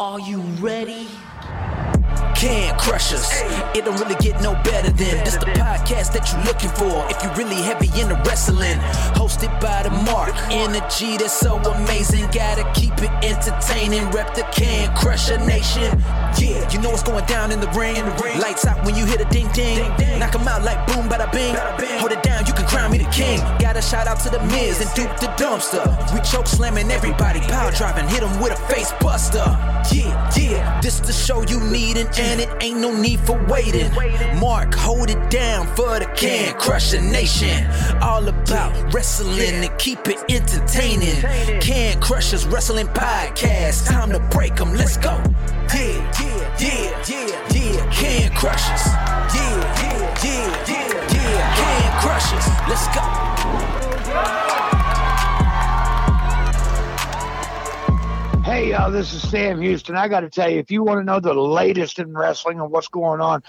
Are you ready? Can Crushers. It don't really get no better than this the podcast that you're looking for. If you're really heavy into wrestling, hosted by the Mark. Energy that's so amazing. Gotta keep it entertaining. Rep the Can Crusher Nation. Yeah, you know what's going down in the ring. Lights out when you hit a ding ding. Knock 'em out like boom, bada bing. Hold it down, you can crown me the king. Gotta shout out to the Miz and Duke the Dumpster. We choke slamming everybody, power driving, hit 'em with a face buster. Yeah, yeah, this the show you needin', and it ain't no need for waiting. Mark, hold it down for the Can Crusher Nation. All about wrestling and keep it entertaining. Can Crushers Wrestling Podcast. Time to break 'em, let's go. Yeah, yeah, yeah, yeah, yeah. Can Crushers. Yeah, yeah, yeah, yeah, yeah. Can Crushers. Let's go. Hey, y'all, this is Sam Houston. I got to tell you, if you want to know the latest in wrestling and what's going on,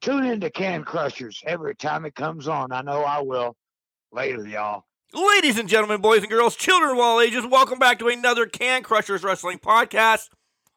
tune into Can Crushers every time it comes on. I know I will. Later, y'all. Ladies and gentlemen, boys and girls, children of all ages, welcome back to another Can Crushers Wrestling Podcast,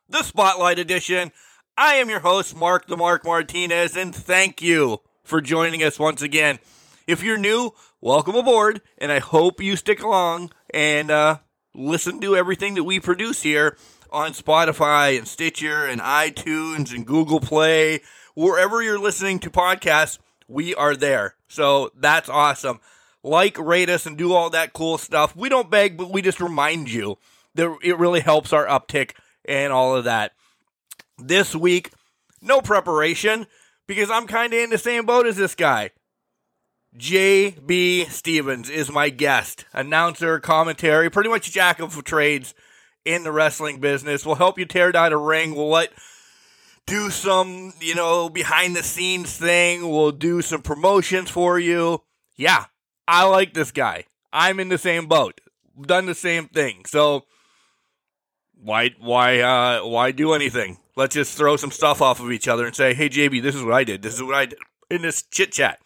the Spotlight Edition. I am your host, Mark the Mark Martinez, and thank you for joining us once again. If you're new, welcome aboard, and I hope you stick along and uh, listen to everything that we produce here on Spotify and Stitcher and iTunes and Google Play. Wherever you're listening to podcasts, we are there. So that's awesome. Like, rate us, and do all that cool stuff. We don't beg, but we just remind you that it really helps our uptick and all of that. This week, no preparation because I'm kind of in the same boat as this guy. J.B. Stevens is my guest, announcer, commentary, pretty much jack of trades in the wrestling business. We'll help you tear down a ring. We'll let do some, you know, behind the scenes thing. We'll do some promotions for you. Yeah, I like this guy. I'm in the same boat. Done the same thing. So why why uh why do anything? Let's just throw some stuff off of each other and say, "Hey JB, this is what I did. This is what I did." In this chit chat.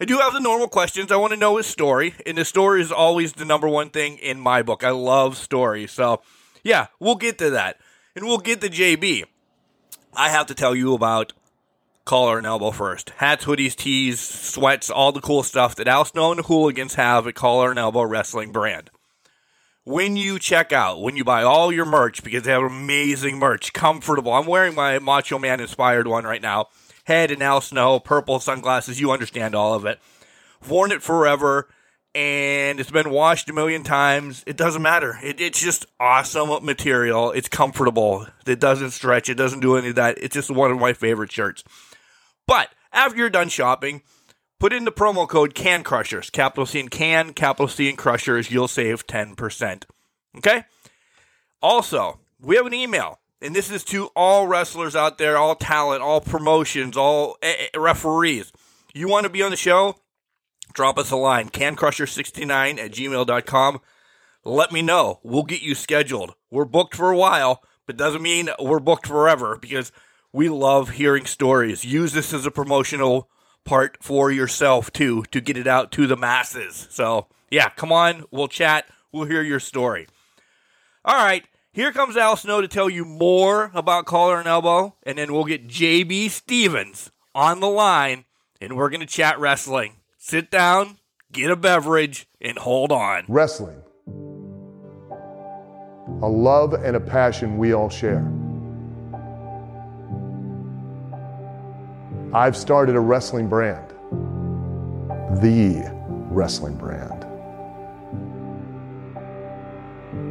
I do have the normal questions. I want to know his story, and his story is always the number one thing in my book. I love stories. So, yeah, we'll get to that. And we'll get to JB. I have to tell you about collar and elbow first. Hats, hoodies, tees, sweats, all the cool stuff that Al Snow and the Hooligans have at Collar and Elbow Wrestling brand. When you check out, when you buy all your merch, because they have amazing merch, comfortable. I'm wearing my Macho Man inspired one right now. Head and Al Snow, purple sunglasses, you understand all of it. Worn it forever, and it's been washed a million times. It doesn't matter. It, it's just awesome material. It's comfortable. It doesn't stretch. It doesn't do any of that. It's just one of my favorite shirts. But after you're done shopping, put in the promo code CAN Crushers, capital C and CAN, capital C and Crushers. You'll save 10%. Okay? Also, we have an email, and this is to all wrestlers out there, all talent, all promotions, all eh, eh, referees. You want to be on the show? Drop us a line, cancrusher69 at gmail.com. Let me know. We'll get you scheduled. We're booked for a while, but doesn't mean we're booked forever because we love hearing stories. Use this as a promotional part for yourself too to get it out to the masses. So, yeah, come on, we'll chat, we'll hear your story. All right, here comes Al Snow to tell you more about Collar and Elbow, and then we'll get JB Stevens on the line, and we're going to chat wrestling. Sit down, get a beverage, and hold on. Wrestling. A love and a passion we all share. I've started a wrestling brand, the wrestling brand.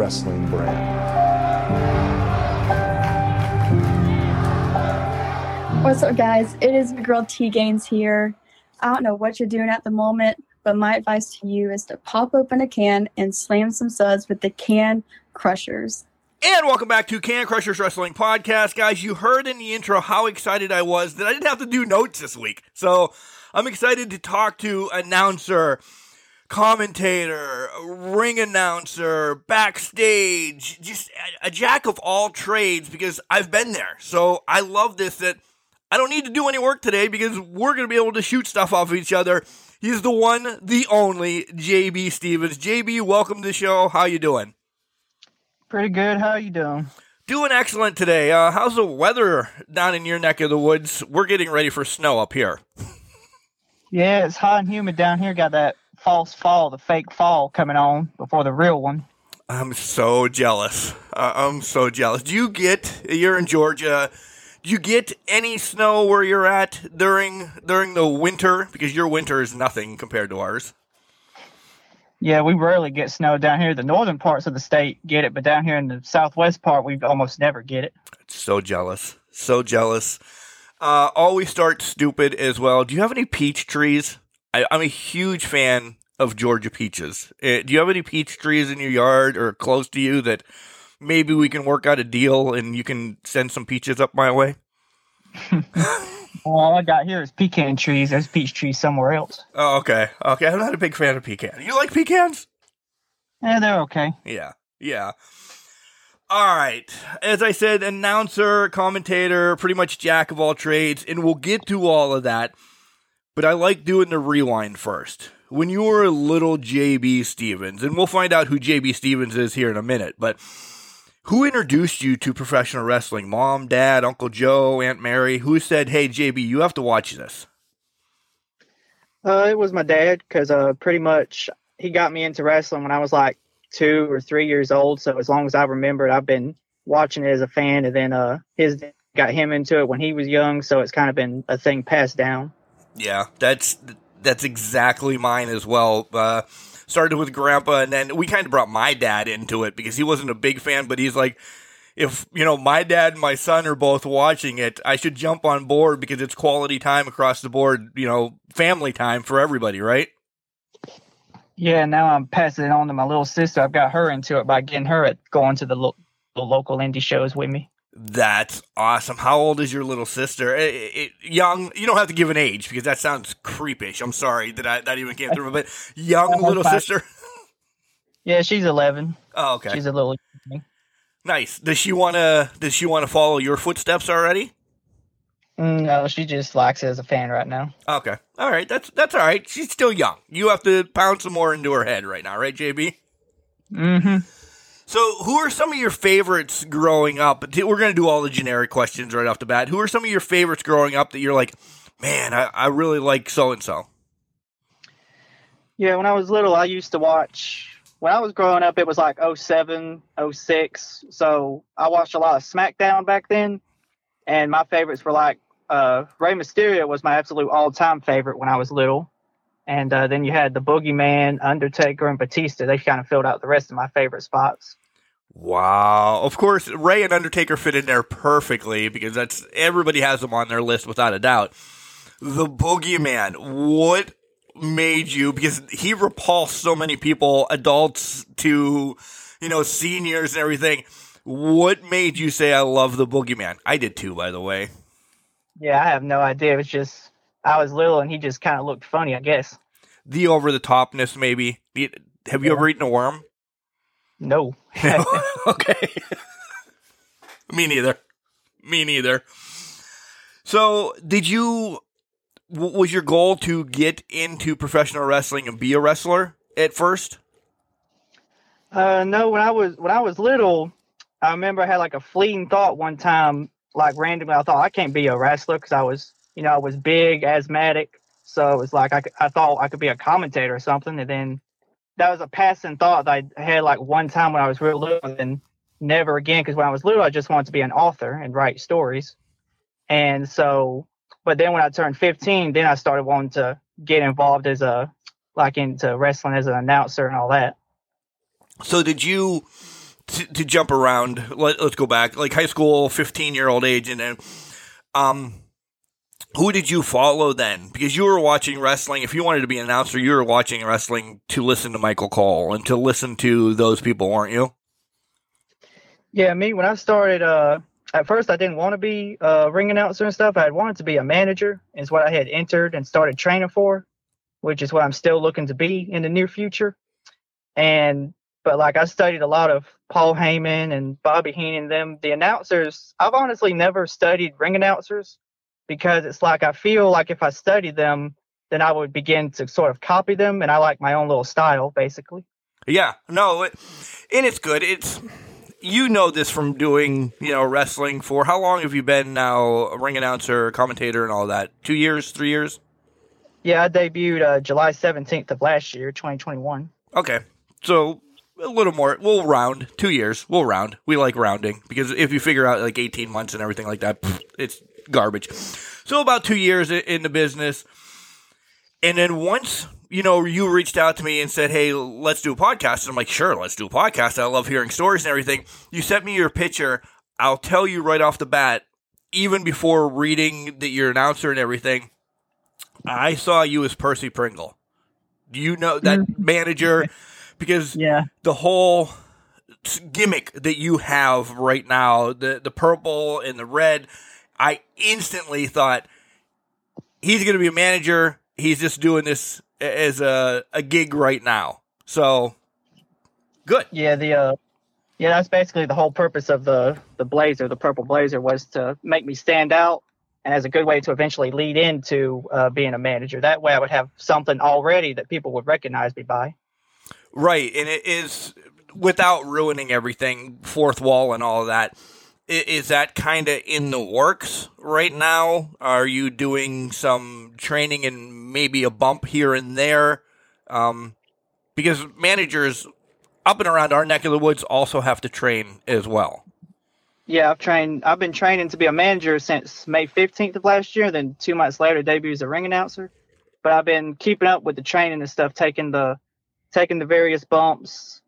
wrestling brand. What's up, guys? It is your girl T Gaines here. I don't know what you're doing at the moment, but my advice to you is to pop open a can and slam some suds with the can crushers. And welcome back to Can Crushers Wrestling Podcast. Guys, you heard in the intro how excited I was that I didn't have to do notes this week. So I'm excited to talk to announcer, commentator, ring announcer, backstage, just a, jack of all trades because I've been there. So I love this that I don't need to do any work today because we're going to be able to shoot stuff off of each other. He's the one, the only JB Stevens. JB, welcome to the show. How you doing? Pretty good. How you doing? Doing excellent today. Uh, how's the weather down in your neck of the woods? We're getting ready for snow up here. Yeah, it's hot and humid down here. Got that false fall, the fake fall coming on before the real one. I'm so jealous. Uh, I'm so jealous. Do you get? You're in Georgia. Do you get any snow where you're at during during the winter? Because your winter is nothing compared to ours. Yeah, we rarely get snow down here. The northern parts of the state get it, but down here in the southwest part, we almost never get it. So jealous. So jealous. Uh, always start stupid as well. Do you have any peach trees? I, I'm a huge fan of Georgia peaches. Uh, do you have any peach trees in your yard or close to you that maybe we can work out a deal and you can send some peaches up my way? All I got here is pecan trees. There's peach trees somewhere else. Oh, okay. Okay. I'm not a big fan of pecan. You like pecans? Yeah, they're okay. Yeah. Yeah. All right. As I said, announcer, commentator, pretty much jack of all trades, and we'll get to all of that. But I like doing the rewind first. When you were a little JB Stevens, and we'll find out who JB Stevens is here in a minute, but who introduced you to professional wrestling? Mom, dad, Uncle Joe, Aunt Mary? Who said, hey, JB, you have to watch this? Uh, it was my dad because uh, pretty much he got me into wrestling when I was like two or three years old. So as long as I remember it, I've been watching it as a fan. And then uh, his got him into it when he was young, so it's kind of been a thing passed down. Yeah, that's that's exactly mine as well. Uh, started with grandpa and then we kind of brought my dad into it because he wasn't a big fan but he's like if you know my dad and my son are both watching it i should jump on board because it's quality time across the board you know family time for everybody right Yeah, now I'm passing it on to my little sister. I've got her into it by getting her at going to the, lo- the local indie shows with me. That's awesome how old is your little sister Eh, eh, eh, young you don't have to give an age because that sounds creepish i'm sorry that i that even came through but young Uh, little fine. sister Yeah, she's 11. oh okay She's a little. nice does she want to does she want to follow your footsteps already Mm, No, she just likes it as a fan right now. Okay. All right. That's that's all right. She's still young. You have to pound some more into her head right now, right, JB? Mm-hmm. So, who are some of your favorites growing up? We're going to do all the generic questions right off the bat. Who are some of your favorites growing up that you're like, man, I, I really like so and so? Yeah, when I was little, I used to watch. When I was growing up, it was like 07, 06. So I watched a lot of SmackDown back then. And my favorites were like uh, Rey Mysterio was my absolute all time favorite when I was little. And uh, then you had the Boogeyman, Undertaker, and Batista. They kind of filled out the rest of my favorite spots. Wow. Of course, Rey and Undertaker fit in there perfectly because that's everybody has them on their list without a doubt. The Boogeyman, what made you because he repulsed so many people, adults to, you know, seniors and everything. What made you say I love the Boogeyman? I did too, by the way. Yeah, I have no idea. It was just, I was little and he just kind of looked funny, I guess. The over the topness, maybe. Have you ever eaten a worm? No. okay. Me neither. Me neither. So, did you? Was your goal to get into professional wrestling and be a wrestler at first? Uh, no, when I was when I was little, I remember I had like a fleeting thought one time, like randomly. I thought I can't be a wrestler because I was, you know, I was big, asthmatic, so it was like I, I thought I could be a commentator or something. And then that was a passing thought that I had like one time when I was real little, and never again. Because when I was little, I just wanted to be an author and write stories. And so, but then when I turned 15, then I started wanting to get involved as a like into wrestling as an announcer and all that. So, did you to, to jump around? Let, let's go back, like high school, fifteen-year-old age, and then, um, who did you follow then? Because you were watching wrestling. If you wanted to be an announcer, you were watching wrestling to listen to Michael Cole and to listen to those people, weren't you? Yeah, me when I started, uh, at first I didn't want to be a ring announcer and stuff. I had wanted to be a manager, is what I had entered and started training for, which is what I'm still looking to be in the near future. And but like I studied a lot of Paul Heyman and Bobby Heenan, and them the announcers. I've honestly never studied ring announcers because it's like I feel like if I study them, then I would begin to sort of copy them, and I like my own little style, basically. Yeah, no, it, and it's good. It's you know this from doing you know wrestling for how long have you been now a ring announcer, commentator, and all that? Two years, three years? Yeah, I debuted uh, July seventeenth of last year, twenty twenty one. Okay, so a little more. We'll round two years. We'll round. We like rounding because if you figure out like eighteen months and everything like that, it's garbage. So about two years in the business, and then once you know, you reached out to me and said, "Hey, let's do a podcast." And I'm like, "Sure, let's do a podcast." I love hearing stories and everything. You sent me your picture. I'll tell you right off the bat, even before reading that you're announcer and everything, I saw you as Percy Pringle. Do you know that mm-hmm. manager? Because yeah, the whole gimmick that you have right now, the the purple and the red, I instantly thought he's going to be a manager. He's just doing this as a, a gig right now. So good. Yeah, the uh, yeah, that's basically the whole purpose of the the blazer, the purple blazer, was to make me stand out, and as a good way to eventually lead into uh, being a manager. That way, I would have something already that people would recognize me by. Right, and it is without ruining everything, fourth wall and all of that. Is that kind of in the works right now? Are you doing some training and maybe a bump here and there? Um, because managers up and around our neck of the woods also have to train as well. Yeah, I've trained. I've been training to be a manager since May 15th of last year. Then two months later, debut as a ring announcer. But I've been keeping up with the training and stuff, taking the taking the various bumps.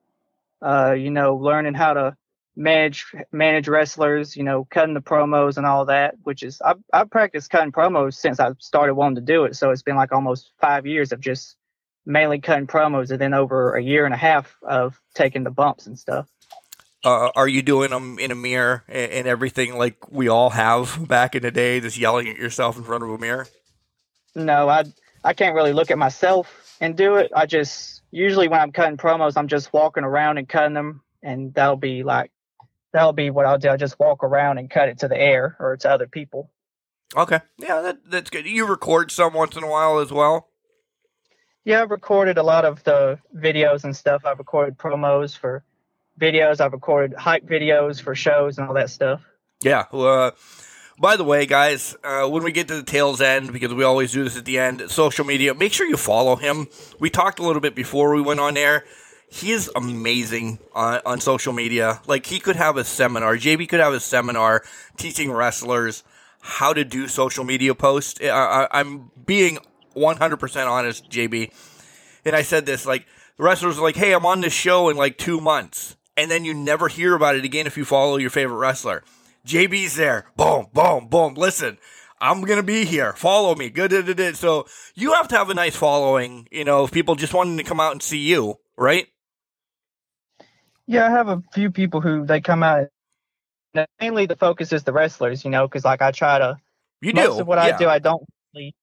Uh, you know, learning how to manage manage wrestlers, you know, cutting the promos and all that, which is I've, I've practiced cutting promos since I started wanting to do it. So it's been like almost five years of just mainly cutting promos and then over a year and a half of taking the bumps and stuff. Uh, are you doing them in a mirror and, and everything like we all have back in the day, just yelling at yourself in front of a mirror? No, I I can't really look at myself and do it. I just usually when I'm cutting promos, I'm just walking around and cutting them, and that'll be like that'll be what I'll do. I'll just walk around and cut it to the air or to other people. Okay. Yeah, that, that's good. You record some once in a while as well? Yeah, I've recorded a lot of the videos and stuff. I've recorded promos for videos. I've recorded hype videos for shows and all that stuff. Yeah. Uh, by the way, guys, uh, when we get to the tail's end, because we always do this at the end, social media, make sure you follow him. We talked a little bit before we went on air he is amazing on, on social media. Like he could have a seminar. JB could have a seminar teaching wrestlers how to do social media posts. I, am being 100% honest, JB. And I said this like the wrestlers are like, "Hey, I'm on this show in like 2 months." And then you never hear about it again if you follow your favorite wrestler. JB's there. Boom, boom, boom. Listen, I'm gonna be here. Follow me. Good. So you have to have a nice following. You know, if people just wanting to come out and see you, right? Yeah, I have a few people who they come out. Mainly, the focus is the wrestlers, you know, because like I try to. You most do. of what yeah. I do, I don't. Really,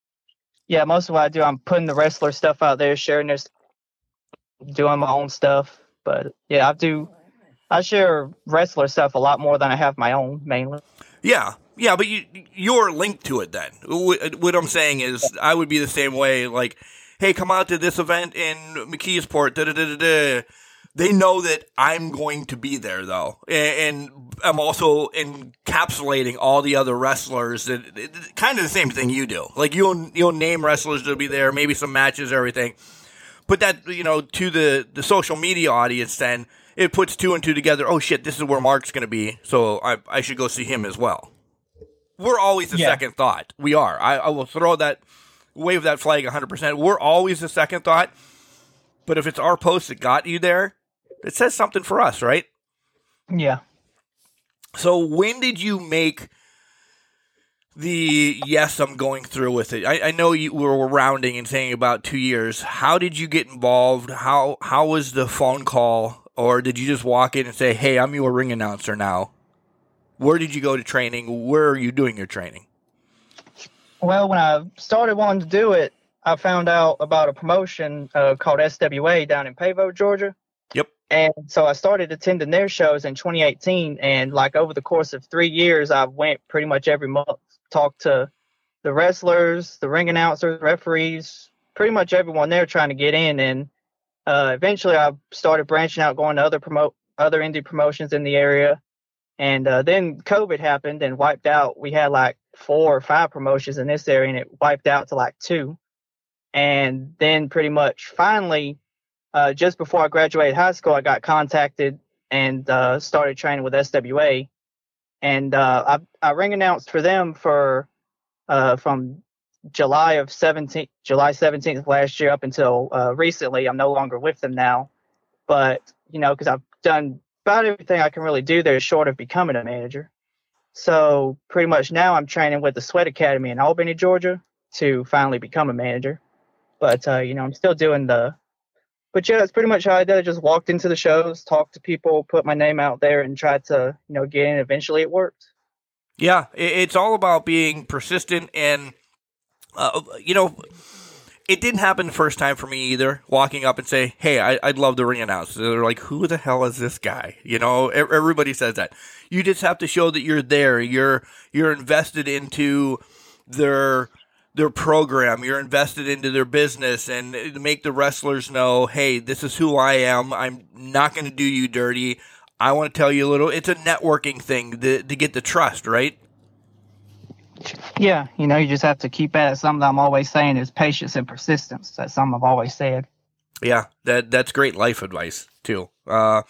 yeah, most of what I do, I'm putting the wrestler stuff out there, sharing this, doing my own stuff. But yeah, I do. I share wrestler stuff a lot more than I have my own, mainly. Yeah, yeah, but you you're linked to it. Then what I'm saying is, I would be the same way. Like, hey, come out to this event in McKeesport. Da da da da da they know that I'm going to be there though, and, I'm also encapsulating all the other wrestlers. That kind of the same thing you do. Like you'll you'll name wrestlers to be there, maybe some matches, everything. But that you know to the the social media audience, then it puts two and two together. Oh shit, this is where Mark's going to be, so I I should go see him as well. We're always the yeah. second thought. We are. I, I will throw that wave that flag 100%. We're always the second thought. But if it's our post that got you there, it says something for us, right? Yeah. So when did you make the yes, I'm going through with it? I, I know you were rounding and saying about two years. How did you get involved? How how was the phone call or did you just walk in and say, "Hey, I'm your ring announcer now"? Where did you go to training? Where are you doing your training? Well, when I started wanting to do it, I found out about a promotion uh, called SWA down in Pavo, Georgia. And so I started attending their shows in 2018, and like over the course of three years, I went pretty much every month, talked to the wrestlers, the ring announcers, referees, pretty much everyone there trying to get in. And uh, eventually, I started branching out, going to other promote other indie promotions in the area. And uh, then COVID happened and wiped out. We had like four or five promotions in this area, and it wiped out to like two. And then pretty much finally, uh, just before I graduated high school, I got contacted and uh, started training with SWA. And uh, I, I ring announced for them for uh, from July of 17, July 17th last year up until uh, recently. I'm no longer with them now, but you know, because I've done about everything I can really do there, short of becoming a manager. So pretty much now I'm training with the Sweat Academy in Albany, Georgia, to finally become a manager. But uh, you know, I'm still doing the. But yeah, that's pretty much how I did. I just walked into the shows, talked to people, put my name out there, and tried to you know get in. Eventually, it worked. Yeah, it's all about being persistent and, uh, you know, it didn't happen the first time for me either. Walking up and say, "Hey, I, would love the ring announcer." They're like, "Who the hell is this guy?" You know, everybody says that. You just have to show that you're there. You're you're invested into their their program. You're invested into their business, and make the wrestlers know, "Hey, this is who I am. I'm not going to do you dirty. I want to tell you a little. It's a networking thing to, to get the trust, right? Yeah, you know, you just have to keep at it. Something I'm always saying is patience and persistence. That's something I've always said. Yeah, that that's great life advice too. Uh,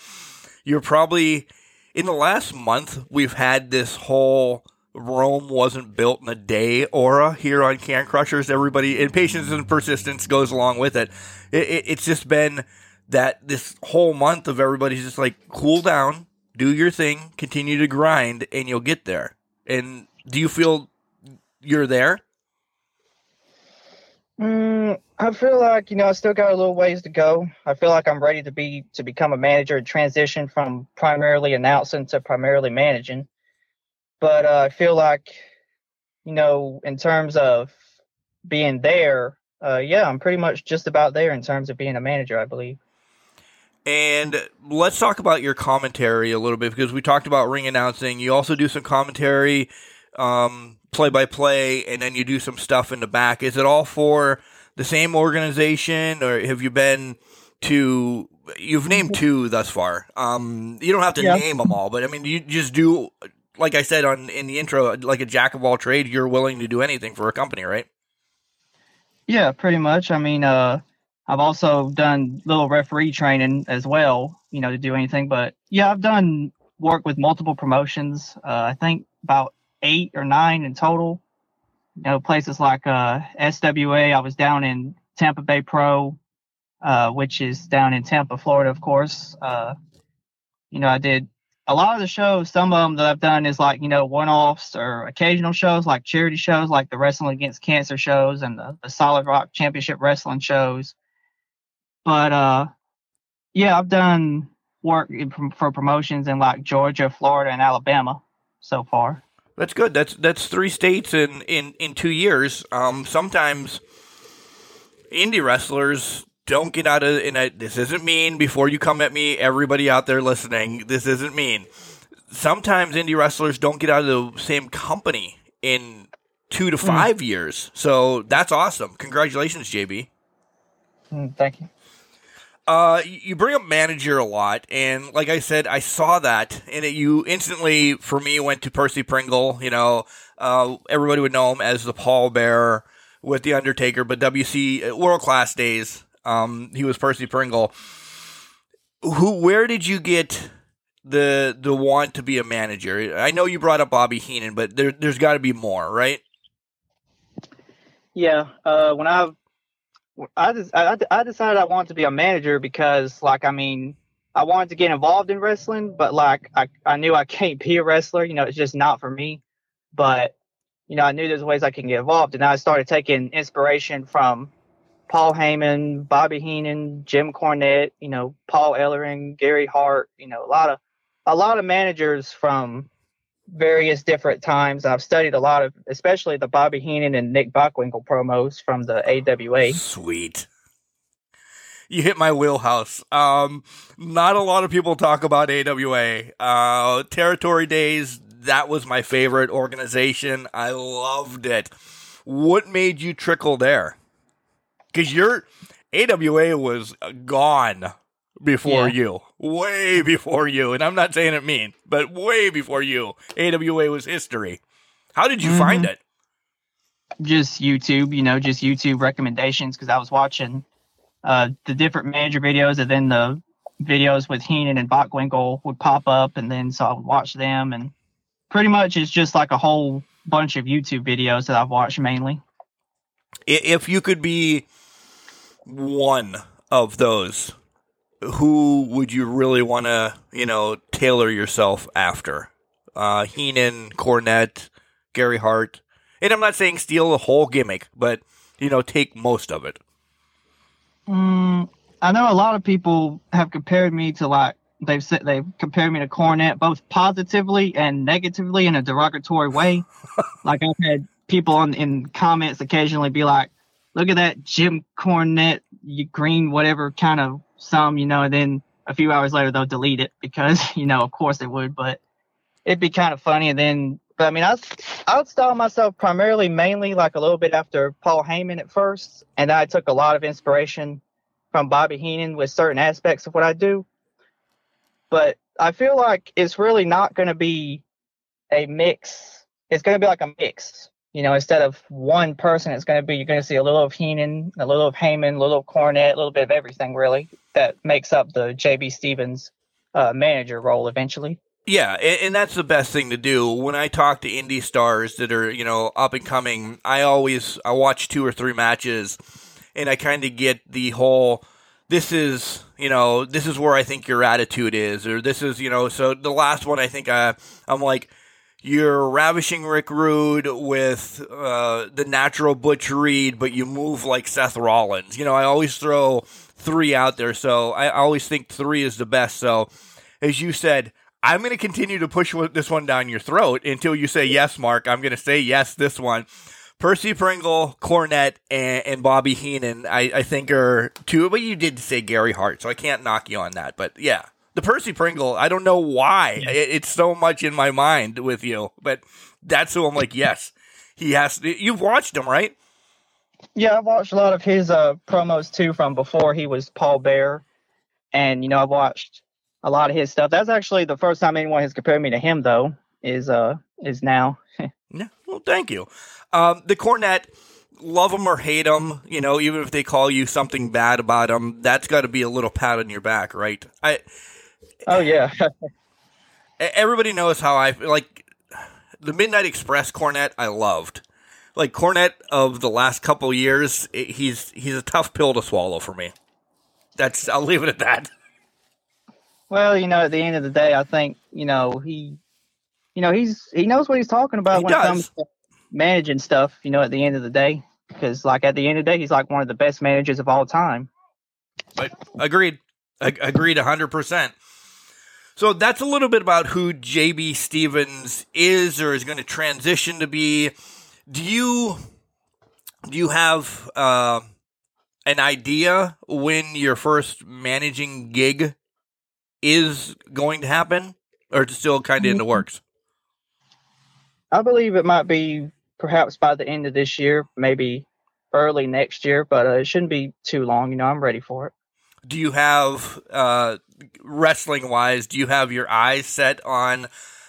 you're probably in the last month we've had this whole Rome wasn't built in a day aura here on Can Crushers. Everybody and patience and persistence goes along with it. it, it it's just been that this whole month of everybody's just like cool down, do your thing, continue to grind, and you'll get there. And do you feel you're there? Mm, I feel like you know I still got a little ways to go. I feel like I'm ready to be to become a manager and transition from primarily announcing to primarily managing. But uh, I feel like you know in terms of being there, uh, yeah, I'm pretty much just about there in terms of being a manager. I believe. And let's talk about your commentary a little bit because we talked about ring announcing. You also do some commentary, play by play, and then you do some stuff in the back. Is it all for the same organization, or have you been to? You've named two thus far. Um, you don't have to yeah. name them all, but I mean, you just do, like I said on in the intro, like a jack of all trades. You're willing to do anything for a company, right? Yeah, pretty much. I mean, uh, I've also done little referee training as well, you know, to do anything. But yeah, I've done work with multiple promotions. Uh, I think about eight or nine in total. You know, places like uh, SWA. I was down in Tampa Bay Pro, uh, which is down in Tampa, Florida, of course. Uh, you know, I did a lot of the shows. Some of them that I've done is like you know one-offs or occasional shows, like charity shows, like the Wrestling Against Cancer shows and the, the Solid Rock Championship Wrestling shows. But uh, yeah, I've done work for promotions in like Georgia, Florida, and Alabama so far. That's good. That's that's three states in in in two years. Um, sometimes indie wrestlers don't get out of. And this isn't mean. Before you come at me, everybody out there listening, this isn't mean. Sometimes indie wrestlers don't get out of the same company in two to hmm. five mm. years. So that's awesome. Congratulations, JB. Mm, thank you. Uh, you bring up manager a lot, and like I said, I saw that, and it, you instantly, for me, went to Percy Pringle. You know, uh, everybody would know him as the Paul Bearer with the Undertaker, but WC uh, World Class Days, um, he was Percy Pringle. Who? Where did you get the the want to be a manager? I know you brought up Bobby Heenan, but there, there's got to be more, right? Yeah, uh, when I I just I, I decided I wanted to be a manager because like I mean I wanted to get involved in wrestling, but like I, I knew I can't be a wrestler. You know, it's just not for me. But you know, I knew there's ways I can get involved, and I started taking inspiration from Paul Heyman, Bobby Heenan, Jim Cornette, you know, Paul Ellering, Gary Hart, you know, a lot of a lot of managers from various different times. I've studied a lot of, especially the Bobby Heenan and Nick Bockwinkel promos from the AWA. Sweet. You hit my wheelhouse. Um, not a lot of people talk about AWA. Uh, Territory Days, that was my favorite organization. I loved it. What made you trickle there? Because your AWA was gone before Yeah. you, way before you. And I'm not saying it mean, but way before you. AWA was history. How did you find it? just YouTube, you know, just YouTube recommendations because I was watching uh, the different manager videos and then the videos with Heenan and Bockwinkel would pop up and then so I would watch them and pretty much it's just like a whole bunch of YouTube videos that I've watched mainly. If you could be one of those, who would you really want to, you know, tailor yourself after? Uh, Heenan, Cornette, Gary Hart. And I'm not saying steal the whole gimmick, but, you know, take most of it. Mm, I know a lot of people have compared me to like they've said they've compared me to Cornette both positively and negatively in a derogatory way. like I've had people on in comments occasionally be like, "Look at that Jim Cornette, green whatever kind of some," you know, and then a few hours later they'll delete it because you know of course they would, but it'd be kind of funny. And then, but I mean, I I style myself primarily, mainly like a little bit after Paul Heyman at first, and I took a lot of inspiration from Bobby Heenan with certain aspects of what I do. But I feel like it's really not going to be a mix. It's going to be like a mix. You know, instead of one person, it's going to be you're going to see a little of Heenan, a little of Heyman, a little of Cornette, a little bit of everything really that makes up the JB Stevens uh, manager role eventually. Yeah, and, and that's the best thing to do. When I talk to indie stars that are, you know, up and coming, I always I watch two or three matches and I kind of get the whole this is, you know, this is where I think your attitude is or this is, you know, so the last one I think I I'm like you're ravishing Rick Rude with uh, the natural Butch Reed, but you move like Seth Rollins. You know, I always throw three out there, so I always think three is the best. So, as you said, I'm going to continue to push this one down your throat until you say yes, Mark. I'm going to say yes this one. Percy Pringle, Cornette, and, and Bobby Heenan, I, I think are two. But you did say Gary Hart, so I can't knock you on that. But yeah, the Percy Pringle, I don't know why. It, it's so much in my mind with you, but that's who I'm like, yes, he has. To, you've watched him, right? Yeah, I've watched a lot of his uh, promos too from before he was Paul Bearer, and you know I've watched a lot of his stuff. That's actually the first time anyone has compared me to him, though. Is uh is now. yeah. Well, thank you. Um, the Cornette, love him or hate him, you know, even if they call you something bad about him, that's got to be a little pat on your back, right? I. Oh yeah. everybody knows how I like the Midnight Express Cornette. I loved like Cornette of the last couple years. He's he's a tough pill to swallow for me. That's I'll leave it at that. Well, you know, at the end of the day, I think you know he, you know, he's he knows what he's talking about He when does. it comes to managing stuff. You know, at the end of the day, because like at the end of the day, he's like one of the best managers of all time. But agreed, Ag- agreed, hundred percent. So that's a little bit about who JB Stevens is or is going to transition to be. Do you do you have uh, an idea when your first managing gig is going to happen, or it's still kind of in the works? I believe it might be perhaps by the end of this year, maybe early next year, but uh, it shouldn't be too long. You know, I'm ready for it. Do you have uh, wrestling wise? Do you have your eyes set on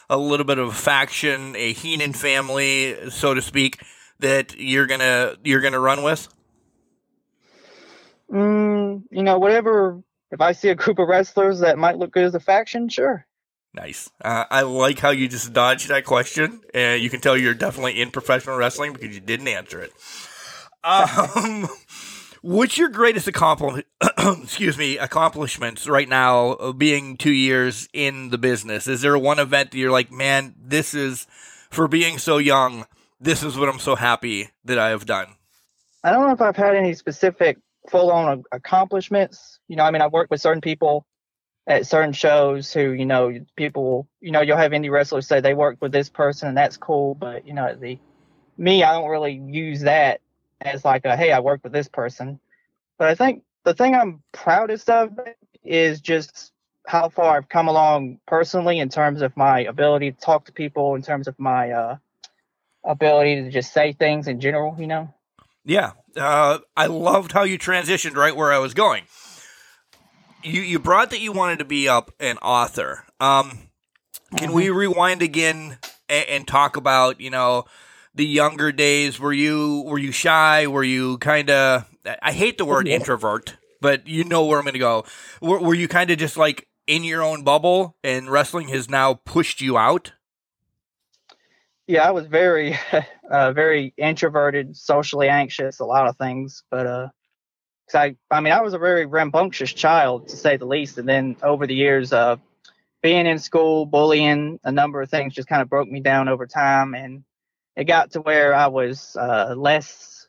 a little bit of a faction, a Heenan family, so to speak, that you're gonna you're gonna run with? Mm, you know, whatever. If I see a group of wrestlers that might look good as a faction, sure. Nice. Uh, I like how you just dodged that question, and you can tell you're definitely in professional wrestling because you didn't answer it. Um, what's your greatest accomplishment? excuse me, accomplishments right now, being two years in the business? Is there one event that you're like, man, this is for being so young? This is what I'm so happy that I have done. I don't know if I've had any specific full on accomplishments. You know, I mean, I've worked with certain people at certain shows who, you know, people, you know, you'll have indie wrestlers say they worked with this person and that's cool, but you know, the me, I don't really use that as like a hey, I worked with this person. But I think the thing I'm proudest of is just how far I've come along personally in terms of my ability to talk to people, in terms of my uh, ability to just say things in general, you know? Yeah. Uh, I loved how you transitioned right where I was going. You you brought that you wanted to be up an author. Um, can mm-hmm. we rewind again and, and talk about, you know, the younger days? Were you were you shy? Were you kind of I hate the word yeah. introvert, but you know where I'm going to go. Were, were you kind of just like in your own bubble, and wrestling has now pushed you out? Yeah, I was very, uh, very introverted, socially anxious, a lot of things. But uh, cause I, I mean, I was a very rambunctious child to say the least. And then over the years, uh, being in school, bullying, a number of things just kind of broke me down over time, and it got to where I was uh, less,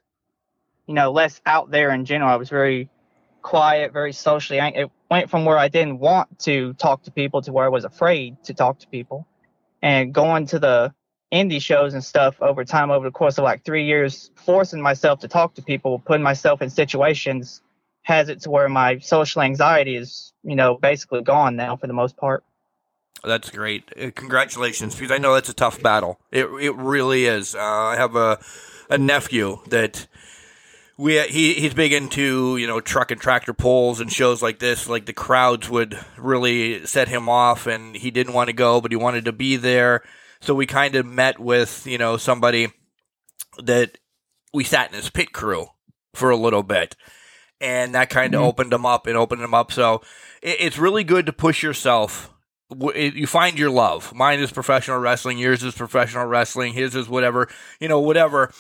you know, less out there in general. I was very quiet, very socially. It went from where I didn't want to talk to people to where I was afraid to talk to people. And going to the indie shows and stuff over time, over the course of like three years, forcing myself to talk to people, putting myself in situations, has it to where my social anxiety is, you know, basically gone now for the most part. That's great. Uh, congratulations, because I know that's a tough battle. It it really is. Uh, I have a a nephew that we he he's big into you know truck and tractor pulls and shows like this. Like the crowds would really set him off, and he didn't want to go, but he wanted to be there. So we kind of met with you know somebody that we sat in his pit crew for a little bit, and that kind of mm-hmm. opened him up and opened him up. So it, it's really good to push yourself. You find your love. Mine is professional wrestling. Yours is professional wrestling. His is whatever you know, whatever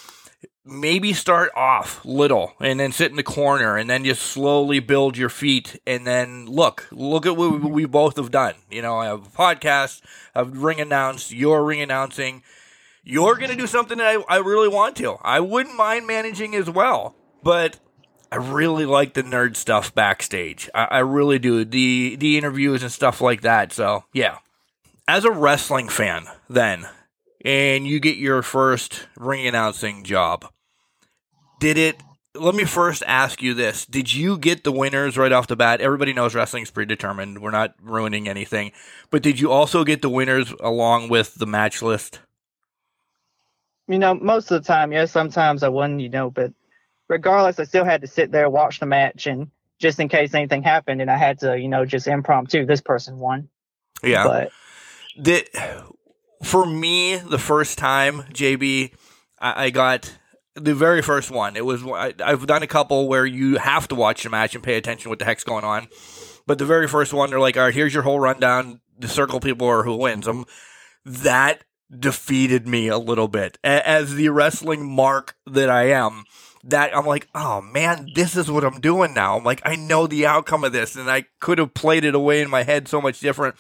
maybe start off little and then sit in the corner and then just slowly build your feet and then look look at what we both have done you know i have a podcast i've ring announced you're ring announcing you're going to do something that I, I really want to i wouldn't mind managing as well but i really like the nerd stuff backstage i, I really do the the interviews and stuff like that so yeah as a wrestling fan then and you get your first ring announcing job. Did it? Let me first ask you this: Did you get the winners right off the bat? Everybody knows wrestling's predetermined. We're not ruining anything, but did you also get the winners along with the match list? You know, most of the time, yes. Sometimes I won, you know, but regardless, I still had to sit there watch the match, and just in case anything happened, and I had to, you know, just impromptu. This person won. Yeah. But did for me, the first time, JB, I, I got the very first one. It was I, have done a couple where you have to watch the match and pay attention to what the heck's going on. But the very first one, they're like, "All right, here's your whole rundown. The circle people are who wins them." That defeated me a little bit as the wrestling mark that I am. That I'm like, oh man, this is what I'm doing now. I'm like, I know the outcome of this, and I could have played it away in my head so much different.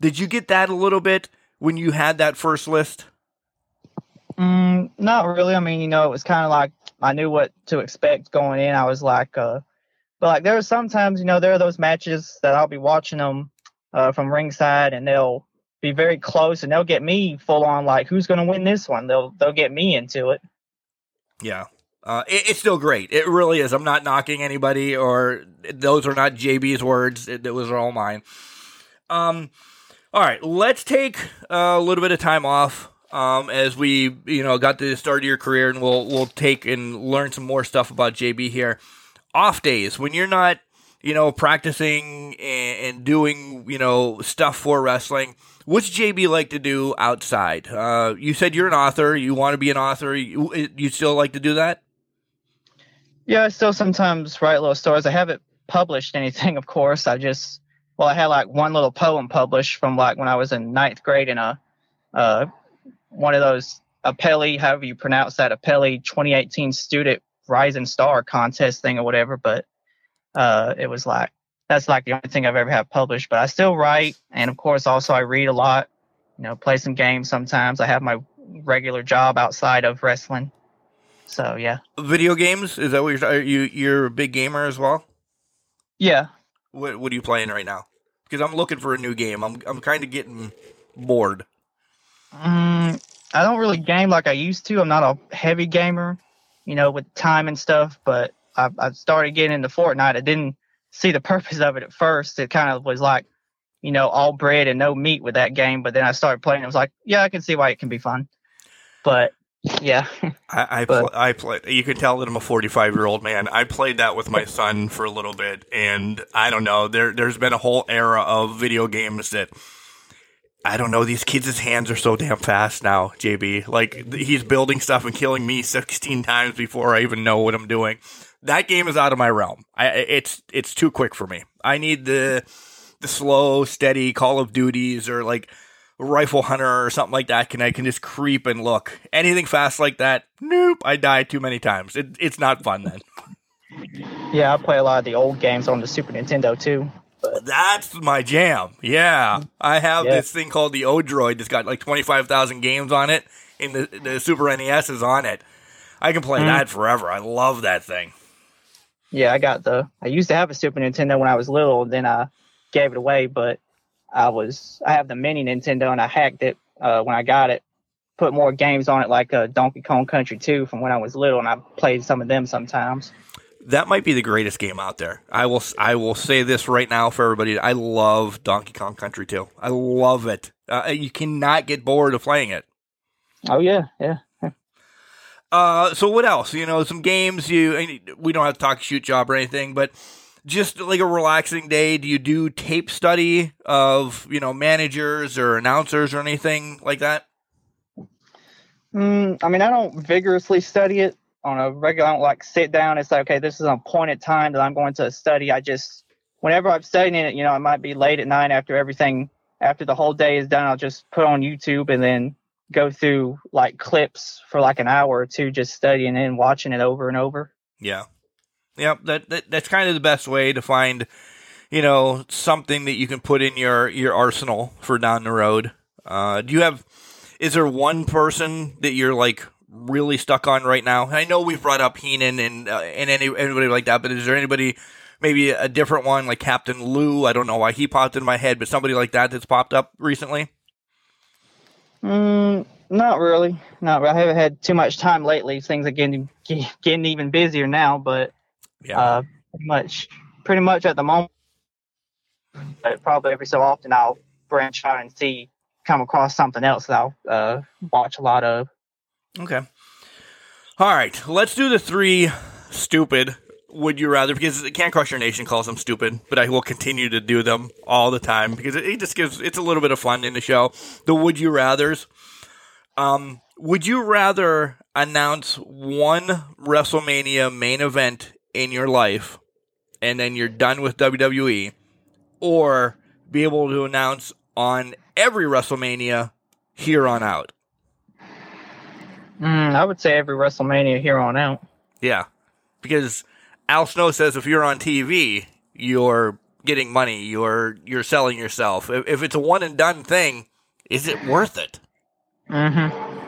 Did you get that a little bit? when you had that first list? Mm, not really. I mean, you know, it was kind of like I knew what to expect going in. I was like, uh, but like there are sometimes, you know, there are those matches that I'll be watching them uh, from ringside, and they'll be very close, and they'll get me full on like, who's going to win this one? They'll they'll get me into it. Yeah. Uh, it, it's still great. It really is. I'm not knocking anybody, or those are not JB's words. It, are all mine. Um, all right, let's take a little bit of time off um, as we, you know, got to the start of your career, and we'll we'll take and learn some more stuff about JB here. Off days when you're not, you know, practicing and, and doing, you know, stuff for wrestling. What's JB like to do outside? Uh, you said you're an author. You want to be an author. You, you still like to do that? Yeah, I still sometimes write little stories. I haven't published anything, of course. I just well, I had like one little poem published from like when I was in ninth grade in a uh, one of those Apelli, however you pronounce that, Apelli 2018 Student Rising Star contest thing or whatever. But uh, it was like that's like the only thing I've ever had published. But I still write, and of course, also I read a lot. You know, play some games sometimes. I have my regular job outside of wrestling. So yeah, Video games? Is that what you're? Are you you're a big gamer as well? yeah. What What are you playing right now? Because I'm looking for a new game. I'm I'm kind of getting bored. Mm, I don't really game like I used to. I'm not a heavy gamer, you know, with time and stuff. But I, I started getting into Fortnite. I didn't see the purpose of it at first. It kind of was like, you know, all bread and no meat with that game. But then I started playing. It was like, yeah, I can see why it can be fun. But yeah, I I, pl- I play. You can tell that I'm a 45 year old man. I played that with my son for a little bit, and I don't know. There there's been a whole era of video games that. I don't know. These kids' hands are so damn fast now, JB. Like he's building stuff and killing me 16 times before I even know what I'm doing. That game is out of my realm. I, it's it's too quick for me. I need the the slow, steady Call of Duties or like Rifle Hunter or something like that. Can I can just creep and look anything fast like that? Nope. I die too many times. It, it's not fun then. yeah. I play a lot of the old games on the Super Nintendo too. That's my jam. Yeah, I have Yeah. this thing called the Odroid that's got like twenty five thousand games on it, and the the Super NES is on it. I can play Mm. that forever. I love that thing. Yeah, I got the. I used to have a Super Nintendo when I was little. Then I gave it away, but I was. I have the mini Nintendo and I hacked it uh, when I got it. Put more games on it, like uh, Donkey Kong Country 2 from when I was little, and I played some of them sometimes. That might be the greatest game out there. I will I will say this right now for everybody. I love Donkey Kong Country 2. I love it. Uh, you cannot get bored of playing it. Oh yeah, yeah. Uh, so what else? You know, some games. You we don't have to talk shoot job or anything, but just like a relaxing day. Do you do tape study of you know managers or announcers or anything like that? Mm, I mean, I don't vigorously study it on a regular. I don't like sit down and say, okay, this is an appointed time that I'm going to study. I just, whenever I'm studying it, you know, it might be late at night after everything, after the whole day is done. I'll just put on YouTube and then go through like clips for like an hour or two, just studying and watching it over and over. Yeah, yep. That, that that's kind of the best way to find you know something that you can put in your your arsenal for down the road. Uh, do you have? Is there one person that you're like really stuck on right now? I know we've brought up Heenan and uh, and any anybody like that, but is there anybody? Maybe a different one like Captain Lou. I don't know why he popped in my head, but somebody like that that's popped up recently. Mm, not really. Not. I haven't had too much time lately. Things are getting getting even busier now, but Yeah, uh, pretty much, pretty much at the moment. But probably every so often I'll branch out and see, come across something else that I'll uh, watch a lot of. Okay. All right. Let's do the three stupid would you rather because it Can't Crush Your Nation calls them stupid, but I will continue to do them all the time because it, it just gives it's a little bit of fun in the show. The would you rather's. Um, would you rather announce one WrestleMania main event in your life and then you're done with WWE, or be able to announce on every WrestleMania here on out? Mm, I would say every WrestleMania here on out. Yeah, because Al Snow says if you're on TV, you're getting money, you're you're selling yourself. If, if it's a one and done thing, is it worth it? Mm-hmm.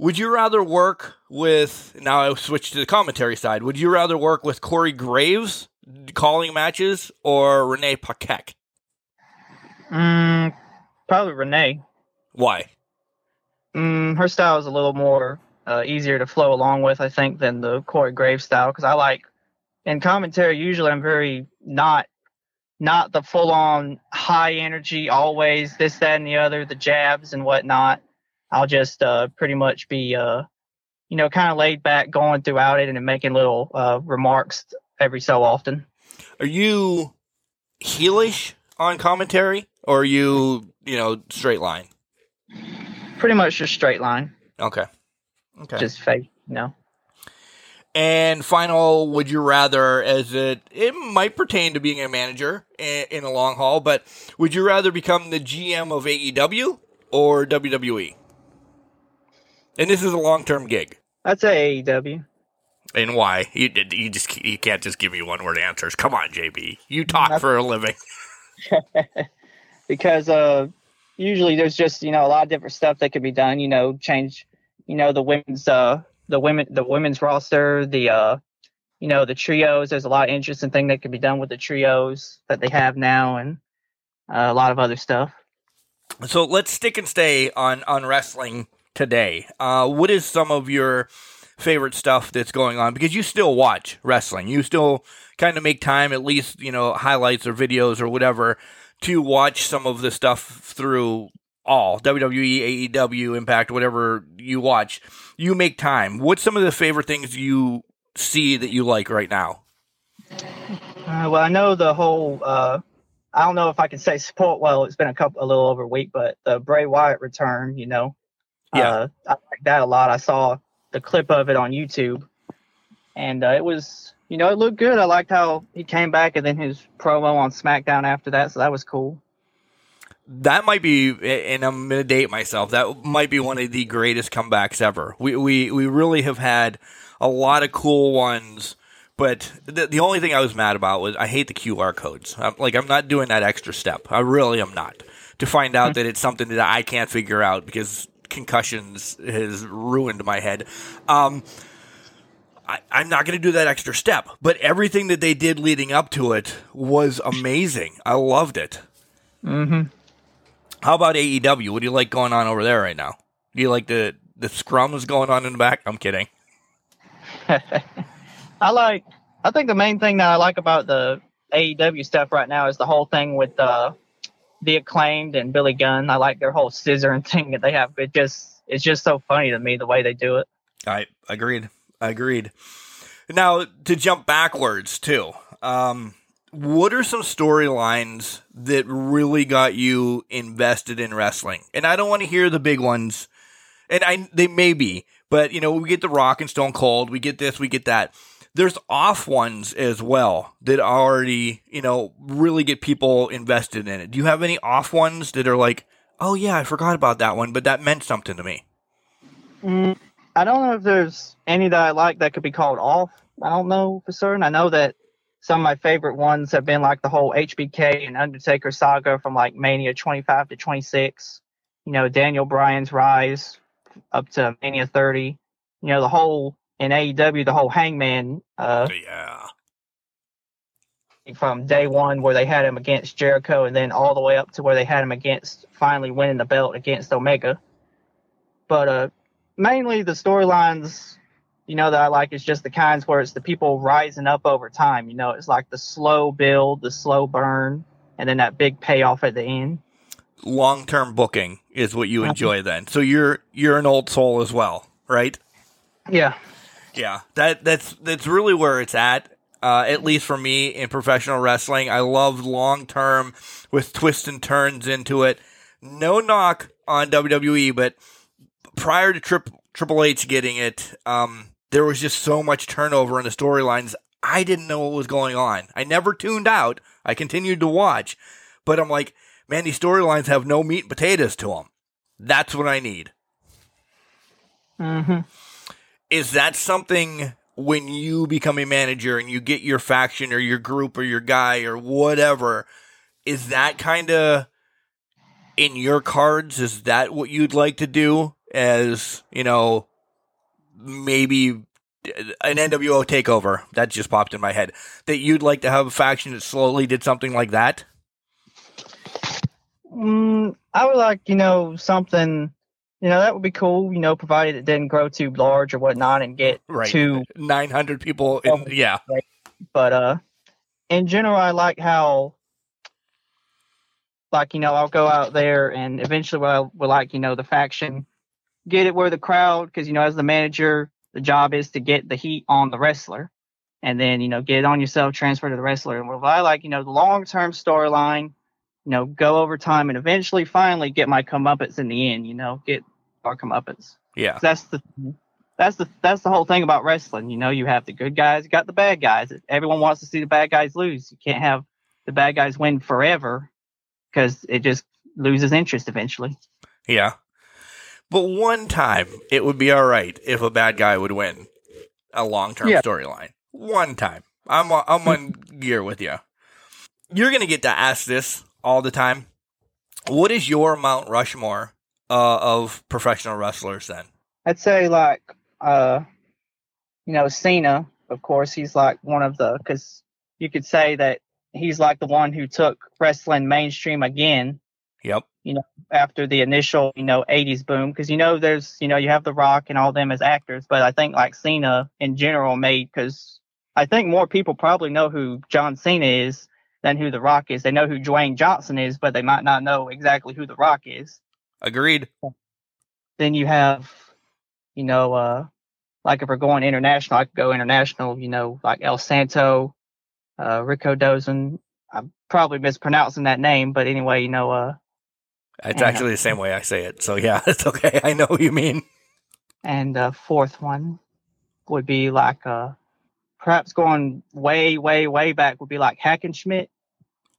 Would you rather work with? Now I switch to the commentary side. Would you rather work with Corey Graves calling matches or Renee Paquette? Mm, probably Renee. Why? Mm, her style is a little more uh, easier to flow along with, I think, than the Corey Graves style. Because I like in commentary, usually I'm very not not the full on high energy, always this, that, and the other, the jabs and whatnot. I'll just uh, pretty much be, uh, you know, kind of laid back, going throughout it and making little uh, remarks every so often. Are you heelish on commentary, or are you you know straight line? Pretty much just straight line, Okay. Okay. just fake, you know. And final, would you rather, as it it might pertain to being a manager in, in a long haul, but would you rather become the GM of AEW or WWE? And this is a long term gig. I'd say AEW. And why? You you just you can't just give me one word answers. Come on, JB. You talk That's- for a living. because uh usually there's just you know a lot of different stuff that could be done you know change you know the women's uh the women the women's roster, the uh, you know the trios. There's a lot of interesting thing that could be done with the trios that they have now, and uh, a lot of other stuff. So let's stick and stay on on wrestling today. Uh, what is some of your favorite stuff that's going on? Because you still watch wrestling, you still kind of make time, at least you know highlights or videos or whatever, to watch some of the stuff through all WWE, AEW, Impact, whatever you watch. You make time. What's some of the favorite things you see that you like right now? Uh, well, I know the whole. Uh, I don't know if I can say support. Well, it's been a couple, a little over a week, but the Bray Wyatt return. You know, Yeah. uh, I like that a lot. I saw the clip of it on YouTube, and uh, it was, you know, it looked good. I liked how he came back, and then his promo on SmackDown after that, so that was cool. that might be, and I'm gonna date myself. That might be one of the greatest comebacks ever. We we we really have had a lot of cool ones, but the the only thing I was mad about was I hate the QR codes. I'm, like I'm not doing that extra step. I really am not to find out that it's something that I can't figure out because concussions has ruined my head. Um, I, I'm not going to do that extra step, but everything that they did leading up to it was amazing. I loved it. Mm-hmm. How about AEW? What do you like going on over there right now? Do you like the the scrums going on in the back? I'm kidding. I like. I think the main thing that I like about the AEW stuff right now is the whole thing with uh, the acclaimed and Billy Gunn. I like their whole scissor and thing that they have. It just it's just so funny to me the way they do it. I agreed. I Agreed. Now to jump backwards too. Um, what are some storylines that really got you invested in wrestling? And I don't want to hear the big ones, and I they may be, but you know we get the Rock and Stone Cold, we get this, we get that. There's off ones as well that already you know really get people invested in it. Do you have any off ones that are like, oh yeah, I forgot about that one, but that meant something to me? Mm, I don't know if there's any that I like that could be called off. I don't know for certain. I know that some of my favorite ones have been like the whole HBK and Undertaker saga from like Mania 25 to 26. You know, Daniel Bryan's rise up to Mania 30. You know, the whole in AEW, the whole Hangman uh, Yeah. from day one where they had him against Jericho and then all the way up to where they had him against finally winning the belt against Omega. But uh mainly the storylines, you know, that I like is just the kinds where it's the people rising up over time. You know, it's like the slow build, the slow burn, and then that big payoff at the end. long term booking is what you enjoy then. So you're you're an old soul as well, right? Yeah. Yeah. That that's that's really where it's at. Uh, at least for me in professional wrestling, I love long term with twists and turns into it. No knock on WWE, but prior to Trip, Triple H getting it, um, there was just so much turnover in the storylines. I didn't know what was going on. I never tuned out. I continued to watch, but I'm like, man, these storylines have no meat and potatoes to them. That's what I need. Mm-hmm. Is that something when you become a manager and you get your faction or your group or your guy or whatever? Is that kind of in your cards? Is that what you'd like to do? As you know, maybe an NWO takeover that just popped in my head. That you'd like to have a faction that slowly did something like that. Mm, I would like, you know, something, you know, that would be cool, you know, provided it didn't grow too large or whatnot and get Right. Nine hundred people. In, Oh. yeah. but uh in general i like how like you know i'll go out there and eventually we'll, we'll like you know the faction get it where the crowd because you know as the manager the job is to get the heat on the wrestler and then you know get it on yourself transfer to the wrestler and what i like you know the long-term storyline you know go over time and eventually finally get my comeuppance in the end you know get our comeuppance Yeah. that's the that's the that's the whole thing about wrestling. You know, you have the good guys, you got the bad guys. Everyone wants to see the bad guys lose. You can't have the bad guys win forever because it just loses interest eventually. Yeah. But one time it would be all right if a bad guy would win a long term Yeah. storyline. One time. I'm I'm on gear with you. You're going to get to ask this all the time. What is your Mount Rushmore uh, of professional wrestlers then? I'd say like uh you know, Cena, of course, he's like one of the because you could say that he's like the one who took wrestling mainstream again Yep. You know, after the initial, you know, 80s boom. Because, you know, there's, you know, you have The Rock and all them as actors, but I think like Cena in general made, because I think more people probably know who John Cena is than who The Rock is. They know who Dwayne Johnson is, but they might not know exactly who The Rock is. Agreed. Then you have, you know, uh, like if we're going international, I could go international, you know, like El Santo, uh, Rikidozan. I'm probably mispronouncing that name, but anyway, you know, uh, It's Yeah. actually the same way I say it. So yeah, it's okay. I know what you mean. And the fourth one would be like uh perhaps going way, way, way back would be like Hackenschmidt.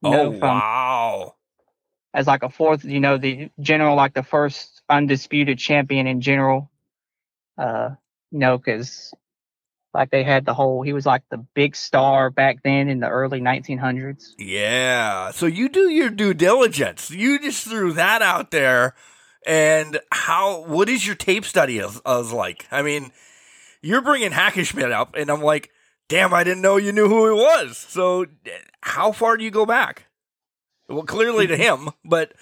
You know, oh from wow. As like a fourth, you know, the general like the first undisputed champion in general. Uh, you know, because like they had the whole he was like the big star back then in the early 1900s. Yeah. So you do your due diligence. You just threw that out there. And how? What is your tape study of, of like? I mean, you're bringing Hackenschmidt up, and I'm like, damn, I didn't know you knew who he was. So, how far do you go back? Well, clearly to him, but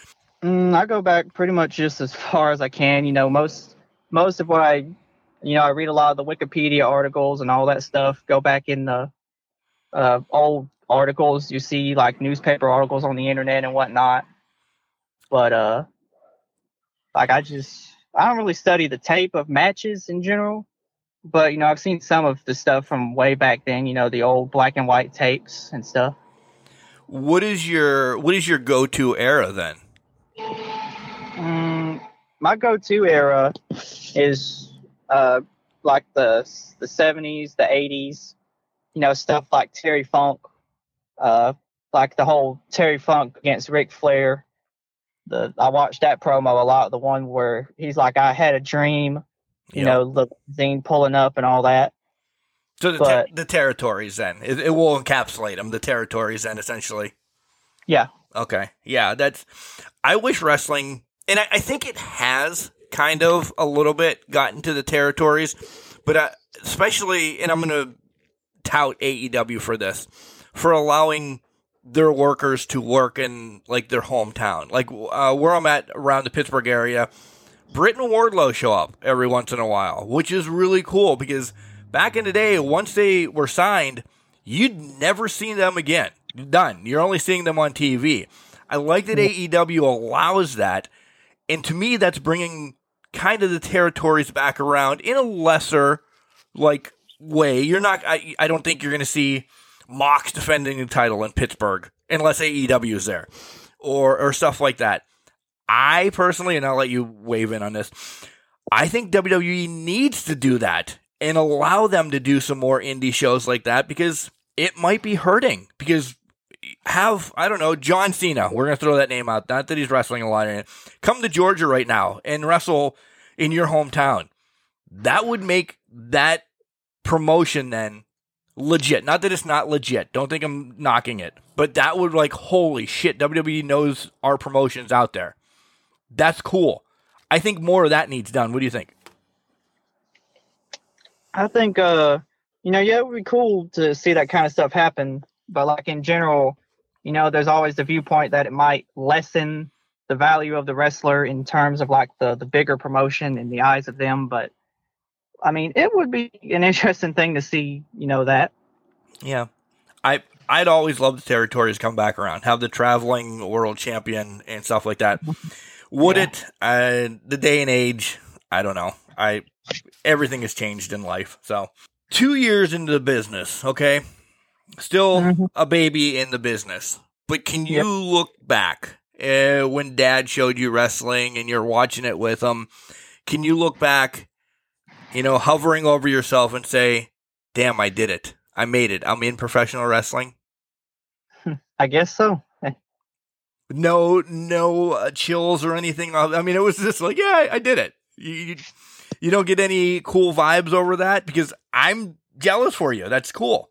Mm, I go back pretty much just as far as I can. You know, most most of what I, you know, I read a lot of the Wikipedia articles and all that stuff. Go back in the uh, old articles. You see like newspaper articles on the internet and whatnot. But uh, like I just I don't really study the tape of matches in general. But you know, I've seen some of the stuff from way back then. You know, the old black and white tapes and stuff. What is your what is your go to era then? Mm, my go-to era is uh, like the the seventies, the eighties. You know, stuff like Terry Funk, uh, like the whole Terry Funk against Ric Flair. The I watched that promo a lot. The one where he's like, "I had a dream," you Yeah. know, the zine pulling up and all that. So the, but- ter- the territories then it, it will encapsulate them. The territories then essentially. Yeah, Okay. Yeah, that's. I wish wrestling, and I, I think it has kind of a little bit gotten to the territories, but uh, especially, and I'm going to tout AEW for this, for allowing their workers to work in like their hometown, like uh, where I'm at around the Pittsburgh area. Britt and Wardlow show up every once in a while, which is really cool because back in the day, once they were signed, you'd never see them again. Done. You're only seeing them on TV. I like that mm-hmm. AEW allows that, and to me, that's bringing kind of the territories back around in a lesser like way. You're not. I, I don't think you're going to see Mox defending the title in Pittsburgh unless AEW is there, or or stuff like that. I personally, and I'll let you wave in on this. I think WWE needs to do that and allow them to do some more indie shows like that because it might be hurting. Because have I don't know John Cena. We're gonna throw that name out. Not that he's wrestling a lot in it. Come to Georgia right now and wrestle in your hometown. That would make that promotion then legit. Not that it's not legit. Don't think I'm knocking it, but that would like holy shit. WWE knows our promotions out there. That's cool. I think more of that needs done. What do you think? I think uh you know, yeah, it would be cool to see that kind of stuff happen. But like in general, you know, there's always the viewpoint that it might lessen the value of the wrestler in terms of like the the bigger promotion in the eyes of them. But I mean, it would be an interesting thing to see, you know, that. Yeah. I I'd always love the territories come back around. Have the traveling world champion and stuff like that. Would Yeah. it uh the day and age, I don't know. I everything has changed in life. So, 2 years into the business, okay? Still Mhm. a baby in the business. But can you Yep. look back uh, when dad showed you wrestling and you're watching it with him? Can you look back, you know, hovering over yourself and say, "Damn, I did it. I made it. I'm in professional wrestling." I guess so. no no uh, chills or anything i mean it was just like yeah i, I did it you, you you don't get any cool vibes over that because i'm jealous for you that's cool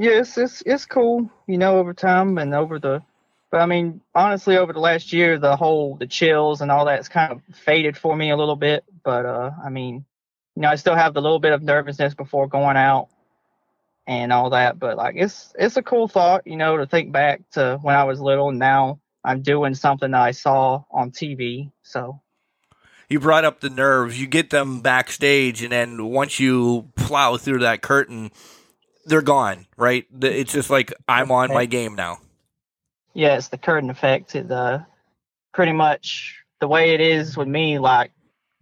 Yes, it's it's cool, you know, over time and over the but I mean, honestly over the last year the whole the chills and all that's kind of faded for me a little bit. But uh I mean, you know, I still have the little bit of nervousness before going out and all that. But like, it's it's a cool thought, you know, to think back to when I was little. And now I'm doing something that I saw on TV. So you brought up the nerves. You get them backstage, and then once you plow through that curtain, they're gone. Right? It's just like I'm on my game now. Yeah, it's the curtain effect. The uh, pretty much the way it is with me. Like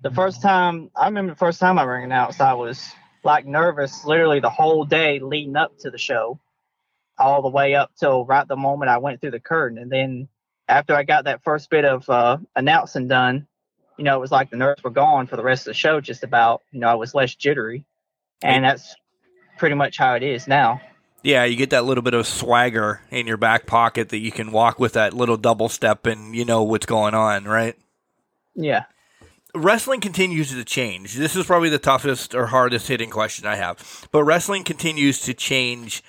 the first time, I remember the first time I rang announced, I was like nervous literally the whole day leading up to the show, all the way up till right the moment I went through the curtain. And then after I got that first bit of uh, announcing done, you know, it was like the nerves were gone for the rest of the show, just about, you know, I was less jittery. And that's pretty much how it is now. Yeah, you get that little bit of swagger in your back pocket that you can walk with that little double step and you know what's going on, right? Yeah wrestling continues to change. This is probably the toughest or hardest hitting question I have. But wrestling continues to change.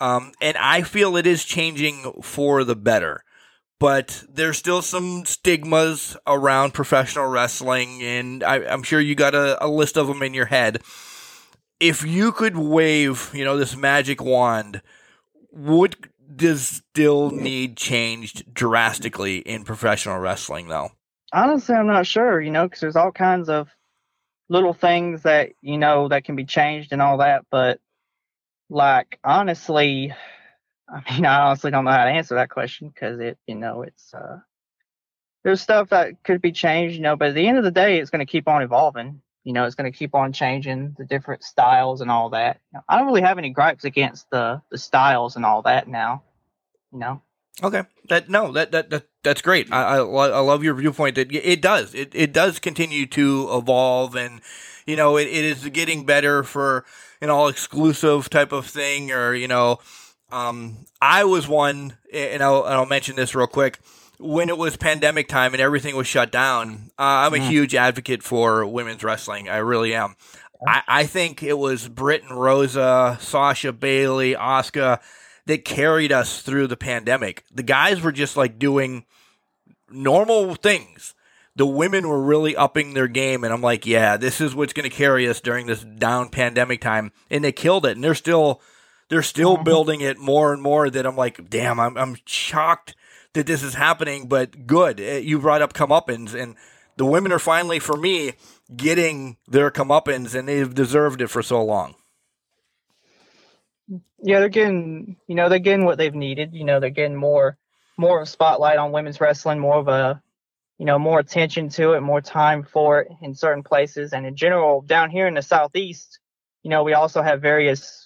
Um, and I feel it is changing for the better. But there's still some stigmas around professional wrestling, and I, am sure you got a, a list of them in your head. If you could wave, you know, this magic wand, would does still need changed drastically in professional wrestling, though? honestly, I'm not sure, you know, because there's all kinds of little things that, you know, that can be changed and all that. But, like, honestly, I mean, I honestly don't know how to answer that question because it, you know, it's, uh, there's stuff that could be changed, you know, but at the end of the day, it's going to keep on evolving. You know, it's going to keep on changing the different styles and all that. I don't really have any gripes against the the styles and all that now. You know. Okay. That no, that that, that that's great. I, I, I love your viewpoint that it does. It it does continue to evolve, and you know it, it is getting better for an all exclusive type of thing, or you know, um, I was one, and I'll, and I'll mention this real quick. When it was pandemic time and everything was shut down, uh, I'm a mm. huge advocate for women's wrestling. I really am. I, I think it was Britt and Rosa, Sasha Bayley, Asuka that carried us through the pandemic. The guys were just like doing normal things. The women were really upping their game, and I'm like, yeah, this is what's going to carry us during this down pandemic time, and they killed it, and they're still they're still mm-hmm. building it more and more. That I'm like, damn, I'm I'm shocked that this is happening, but good. Eh, you brought up comeuppance, and the women are finally, for me, getting their comeuppance, and they've deserved it for so long yeah, they're getting you know they're getting what they've needed. You know, they're getting more more of a spotlight on women's wrestling, more of a you know more attention to it, more time for it in certain places, and in general down here in the southeast, you know, we also have various.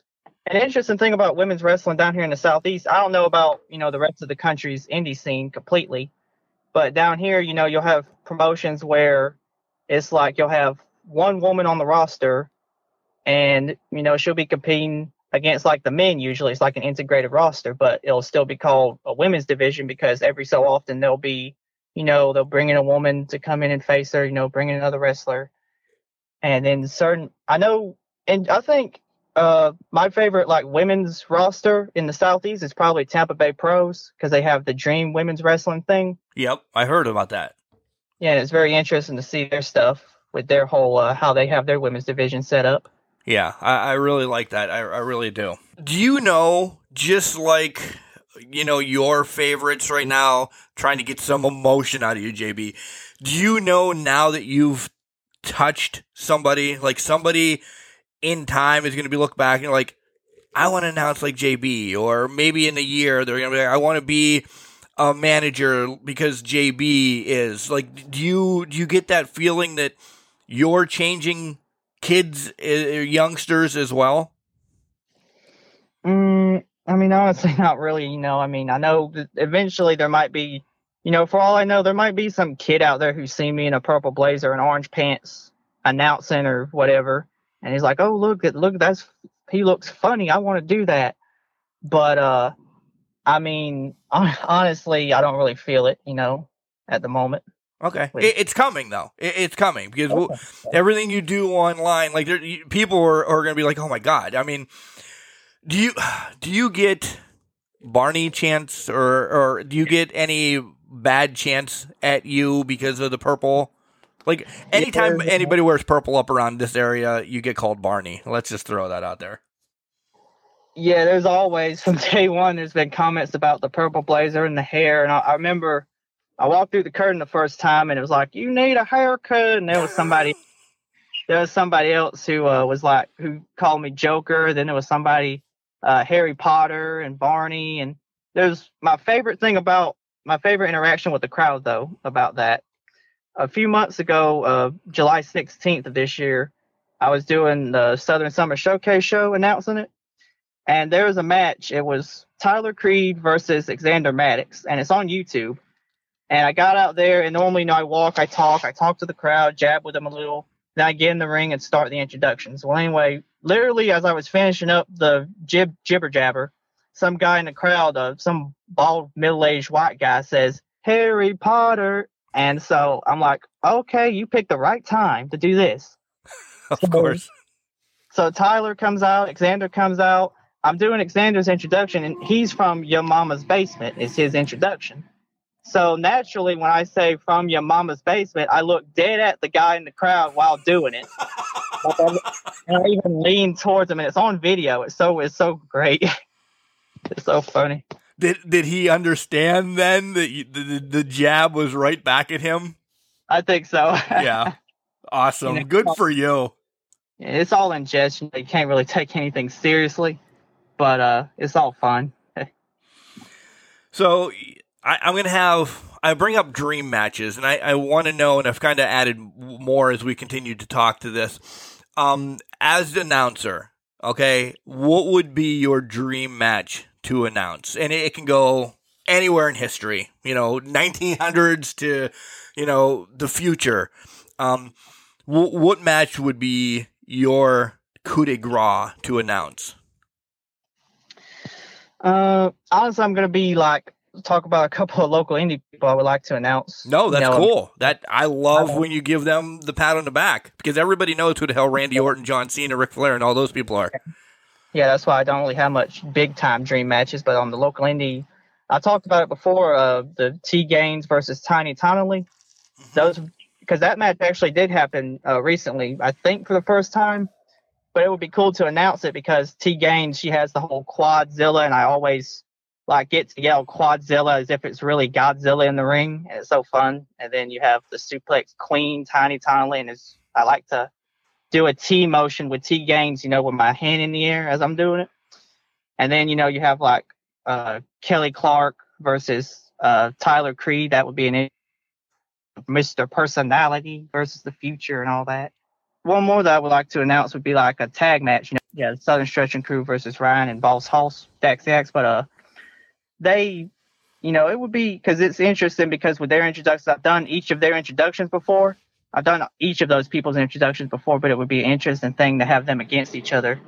An interesting thing about women's wrestling down here in the southeast, I don't know about you know the rest of the country's indie scene completely, but down here, you know, you'll have promotions where it's like you'll have one woman on the roster, and you know she'll be competing against like the men usually. It's like an integrated roster but it'll still be called a women's division because every so often there'll be you know they'll bring in a woman to come in and face her you know bring in another wrestler. And then certain i know and i think uh my favorite like women's roster in the southeast is probably tampa bay pros because they have the dream women's wrestling thing yep i heard about that yeah it's very interesting to see their stuff with their whole uh, how they have their women's division set up yeah, I, I really like that. I, I really do. Do you know, just like you know your favorites right now, trying to get some emotion out of you, JB. Do you know now that you've touched somebody, like somebody in time is going to be looked back and like, I want to announce like JB, or maybe in a year they're going to be like, I want to be a manager because JB is like. Do you do you get that feeling that you're changing kids, uh, youngsters as well? Mm, I mean, honestly, not really. You know, I mean, I know eventually there might be, you know, for all I know, there might be some kid out there who's seen me in a purple blazer and orange pants announcing or whatever, and he's like, "Oh, look, look, that's he looks funny. I want to do that." But uh, I mean, honestly, I don't really feel it. You know, at the moment. Okay, it, it's coming though. It, it's coming because okay. we'll, everything you do online, like there, you, people are, are going to be like, "Oh my god!" I mean, do you do you get Barney chants or or do you get any bad chants at you because of the purple Like anytime Yeah. anybody wears purple up around this area, you get called Barney. Let's just throw that out there. Yeah, there's always from day one. There's been comments about the purple blazer and the hair, and I, I remember I walked through the curtain the first time, and it was like, "You need a haircut," and there was somebody, there was somebody else who uh, was like, who called me Joker. Then there was somebody, uh, Harry Potter and Barney, and there's my favorite thing about my favorite interaction with the crowd though about that. A few months ago, uh, July 16th of this year, I was doing the Southern Summer Showcase show announcing it and there was a match. It was Tyler Creed versus Xander Maddox, and it's on YouTube. And I got out there, and normally, you know, I walk, I talk, I talk to the crowd, jab with them a little, then I get in the ring and start the introductions. Well, anyway, literally as I was finishing up the jib jibber jabber, some guy in the crowd, uh, some bald middle-aged white guy says Harry Potter, and so I'm like, okay, you picked the right time to do this. Of So- course. So Tyler comes out, Xander comes out. I'm doing Xander's introduction, and he's from Your Mama's Basement, is his introduction. So naturally, when I say from Your Mama's Basement, I look dead at the guy in the crowd while doing it. And I even lean towards him, and it's on video. It's so it's so great. it's so funny. Did did he understand then that you, the, the jab was right back at him? I think so. Yeah. Awesome. You know, Good for you. it's all in jest. You can't really take anything seriously, but uh, it's all fun. So I, I'm going to have I bring up dream matches, and I, I want to know, and I've kind of added more as we continue to talk to this. Um, as the announcer, okay, what would be your dream match to announce? And it, can go anywhere in history, you know, 1900s to you know the future. Um, wh- what match would be your coup de grace to announce? Uh, honestly, I'm gonna be like talk about a couple of local indie people I would like to announce. No, You that's know, cool. That I love when you give them the pat on the back because everybody knows who the hell Randy Orton, John Cena, Ric Flair, and all those people are. Yeah, that's why I don't really have much big time dream matches, but on the local indie, I talked about it before. Uh, the T Gaines versus Tiny Tonally. Those because that match actually did happen uh, recently. I think for the first time, but it would be cool to announce it because T Gaines she has the whole Quadzilla, and I always like get to yell Quadzilla as if it's really Godzilla in the ring, and it's so fun. And then you have the suplex Queen Tiny Tonally, and it's I like to do a T motion with T Gaines, you know, with my hand in the air as I'm doing it. And then, you know, you have like uh, Kelly Clark versus uh, Tyler Creed. That would be an Mr. Personality versus the future and all that. One more that I would like to announce would be like a tag match. You know, yeah, Southern Stretching Crew versus Ryan and Boss Hoss, Dax X. But uh, they, you know, it would be because it's interesting because with their introductions, I've done each of their introductions before. I've done each of those people's introductions before, but it would be an interesting thing to have them against each other.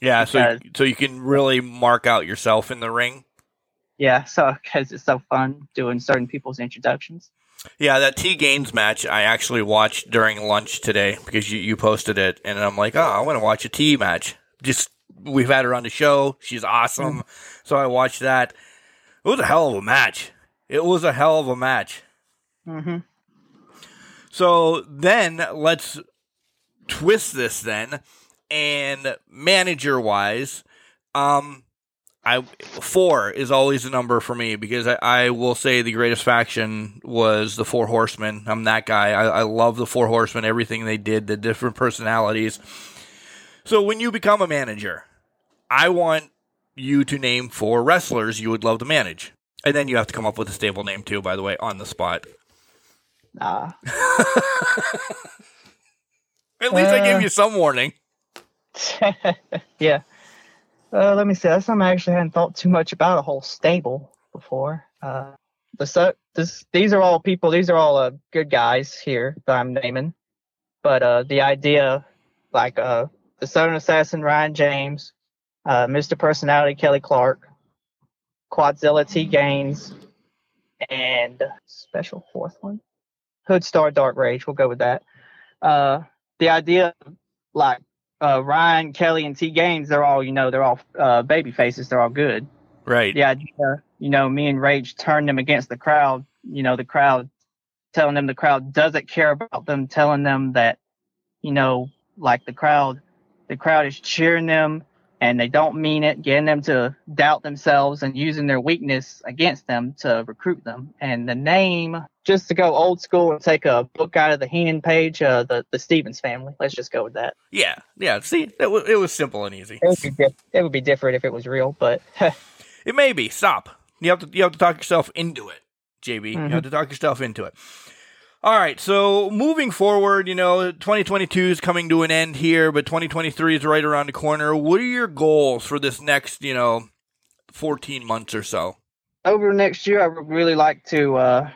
Yeah, so Because- so you can really mark out yourself in the ring. Yeah, so because it's so fun doing certain people's introductions. Yeah, that T Gaines match I actually watched during lunch today because you, you posted it, and I'm like, oh, I want to watch a T match. Just we've had her on the show; she's awesome. So I watched that. It was a hell of a match. It was a hell of a match. Mm-hmm. So then let's twist this then, and manager wise, um, I four is always a number for me because I, I will say the greatest faction was the Four Horsemen. I'm that guy. I, I love the Four Horsemen. Everything they did, the different personalities. So when you become a manager, I want you to name four wrestlers you would love to manage. And then you have to come up with a stable name too, by the way, on the spot. Uh, At least I gave Uh, you some warning. yeah. Uh, let me see. That's something I actually hadn't thought too much about a whole stable before. Uh, the su- this, these are all people. These are all uh, good guys here that I'm naming. But uh, the idea, like uh, the Southern Assassin Ryan James, uh, Mr. Personality Kelly Clark, Quadzilla T Gaines, and special fourth one, Hood Star Dark Rage. We'll go with that. Uh, the idea, like uh, Ryan, Kelly, and T Gaines, they're all, you know, they're all uh, baby faces. They're all good. Right. The idea, you know, me and Rage turn them against the crowd. You know, the crowd telling them the crowd doesn't care about them, telling them that, you know, like the crowd, the crowd is cheering them and they don't mean it, getting them to doubt themselves and using their weakness against them to recruit them. And the name, just to go old school and take a book out of the Heenan page, uh, the the Stevens family. Let's just go with that. Yeah, yeah. See, it, w- it was simple and easy. It would be diff- it would be different if it was real, but It may be. Stop. You have to you have to talk yourself into it, JB. You Mhm. have to talk yourself into it. All right. So moving forward, you know, 2022 is coming to an end here, but 2023 is right around the corner. What are your goals for this next, you know, 14 months or so? over next year, I would really like to, uh,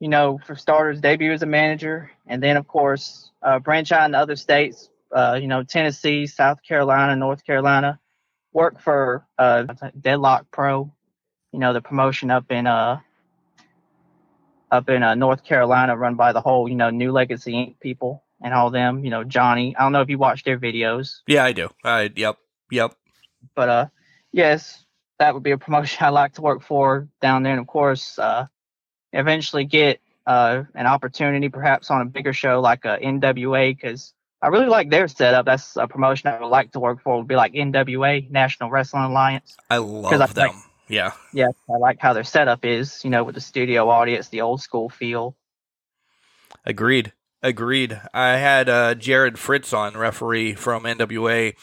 you know, for starters, debut as a manager, and then of course uh, branch out into other states. Uh, you know, Tennessee, South Carolina, North Carolina. Work for uh, Deadlock Pro. You know, the promotion up in uh up in uh, North Carolina, run by the whole you know New Legacy Inc. people and all them. You know, Johnny. I don't know if you watch their videos. Yeah, I do. I yep, yep. but uh yes that would be a promotion i like to work for down there and of course uh eventually get uh an opportunity perhaps on a bigger show like a nwa because i really like their setup that's a promotion i would like to work for would be like nwa national wrestling alliance I love them. think- yeah. yeah i like how their setup is you know with the studio audience the old school feel Agreed. Agreed. I had uh, Jared Fritz on, referee from NWA,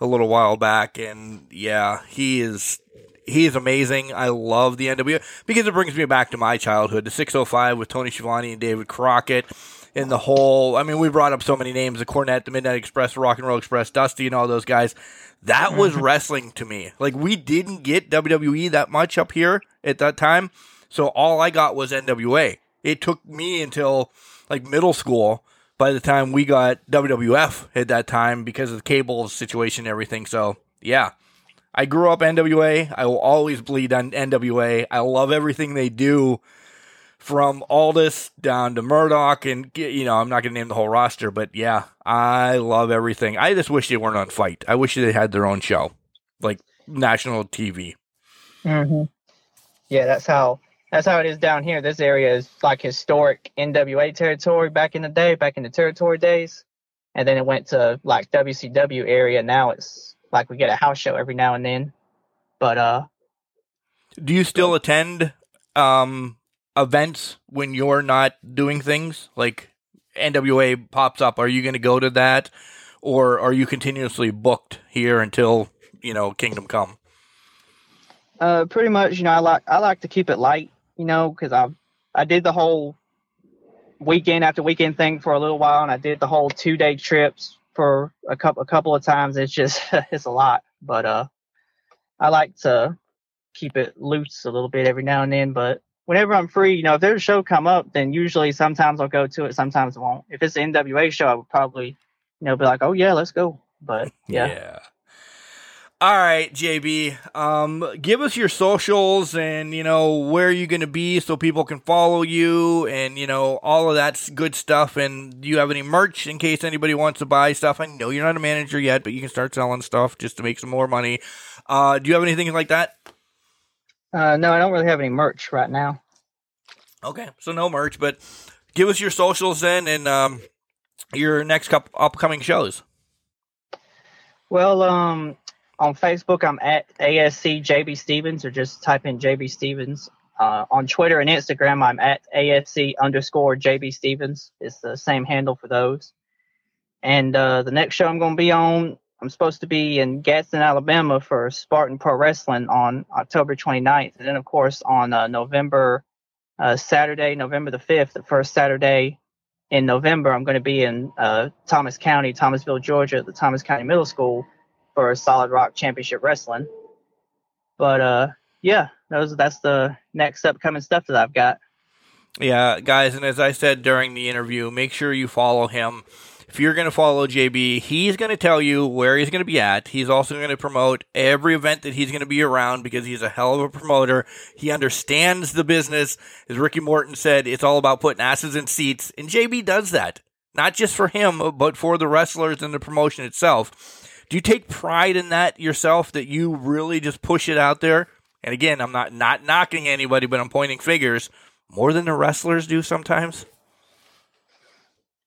a little while back, and yeah, he is he is amazing. I love the NWA because it brings me back to my childhood, the 605 with Tony Schiavone and David Crockett, and the whole. I mean, we brought up so many names: the Cornette, the Midnight Express, the Rock and Roll Express, Dusty, and all those guys. That mm-hmm. was wrestling to me. Like we didn't get WWE that much up here at that time, so all I got was NWA. It took me until like middle school by the time we got WWF at that time because of the cable situation and everything. So yeah, I grew up NWA. I will always bleed on NWA. I love everything they do from Aldis down to Murdoch and you know, I'm not going to name the whole roster, but yeah, I love everything. I just wish they weren't on FITE. I wish they had their own show, like national TV. mm-hmm. yeah that's how that's how it is down here this area is like historic nwa territory back in the day back in the territory days and then it went to like wcw area now it's like we get a house show every now and then but uh Do you still attend um, events when you're not doing things? Like NWA pops up, are you going to go to that, or are you continuously booked here until you know Kingdom Come? Uh, pretty much, you know, I like I like to keep it light, you know, because I I did the whole weekend after weekend thing for a little while, and I did the whole two day trips for a couple a couple of times. It's just it's a lot, but uh, I like to keep it loose a little bit every now and then. But whenever I'm free, you know, if there's a show come up, then usually sometimes I'll go to it, sometimes I won't. If it's an NWA show, I would probably, you know, be like, oh yeah, let's go. But yeah. yeah. All right, JB. Um, give us your socials and you know where you're going to be so people can follow you and you know all of that good stuff. And do you have any merch in case anybody wants to buy stuff? I know you're not a manager yet, but you can start selling stuff just to make some more money. Uh, do you have anything like that? Uh, no, I don't really have any merch right now. Okay, so no merch, but give us your socials then and um, your next couple upcoming shows. Well, um, on Facebook, I'm at ASC JB Stevens, or just type in JB Stevens. Uh, on Twitter and Instagram, I'm at ASC underscore JB Stevens. It's the same handle for those. And uh, the next show I'm going to be on, I'm supposed to be in Gadsden, Alabama for Spartan Pro Wrestling on October 29th. And then, of course, on uh, November, uh, Saturday, November the 5th, the first Saturday in November, I'm going to be in uh, Thomas County, Thomasville, Georgia, at the Thomas County Middle School for Solid Rock Championship Wrestling. But uh, yeah, those that's the next upcoming stuff that I've got. Yeah, guys, and as I said during the interview, make sure you follow him. If you're going to follow JB, he's going to tell you where he's going to be at. He's also going to promote every event that he's going to be around because he's a hell of a promoter. He understands the business. As Ricky Morton said, it's all about putting asses in seats, and JB does that. Not just for him, but for the wrestlers and the promotion itself. Do you take pride in that yourself that you really just push it out there? And again, I'm not not knocking anybody, but I'm pointing figures more than the wrestlers do sometimes.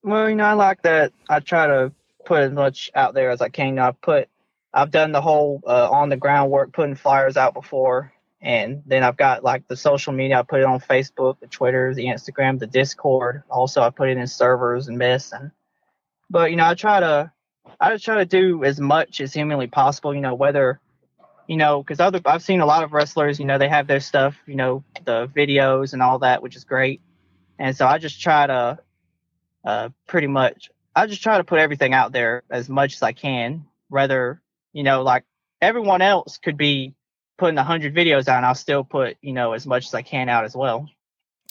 Well, you know, I like that. I try to put as much out there as I can. I put, I've done the whole uh, on the ground work, putting flyers out before, and then I've got like the social media. I put it on Facebook, the Twitter, the Instagram, the Discord. Also, I put it in servers and this. And but you know, I try to, I just try to do as much as humanly possible. You know, whether you know, because other I've seen a lot of wrestlers. You know, they have their stuff. You know, the videos and all that, which is great. And so I just try to uh, pretty much. I just try to put everything out there as much as I can. Rather, you know, like everyone else could be putting a hundred videos out, and I'll still put you know as much as I can out as well.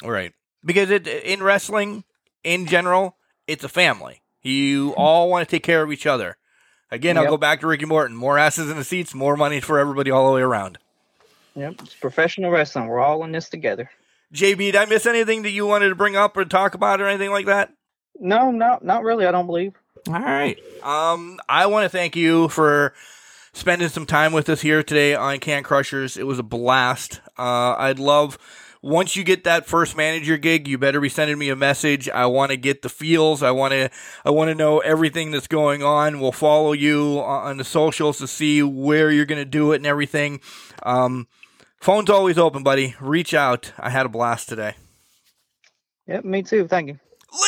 Right, because it in wrestling in general, it's a family. You all want to take care of each other. Again, yep. I'll go back to Ricky Morton. More asses in the seats, more money for everybody all the way around. Yep, it's professional wrestling. We're all in this together. JB, did I miss anything that you wanted to bring up or talk about or anything like that? No, no, not really. I don't believe. All right. Um, I want to thank you for spending some time with us here today on Can Crushers. It was a blast. Uh, I'd love once you get that first manager gig, you better be sending me a message. I want to get the feels. I want to I want to know everything that's going on. We'll follow you on the socials to see where you're going to do it and everything. Um, phone's always open, buddy. Reach out. I had a blast today. Yep, me too. Thank you.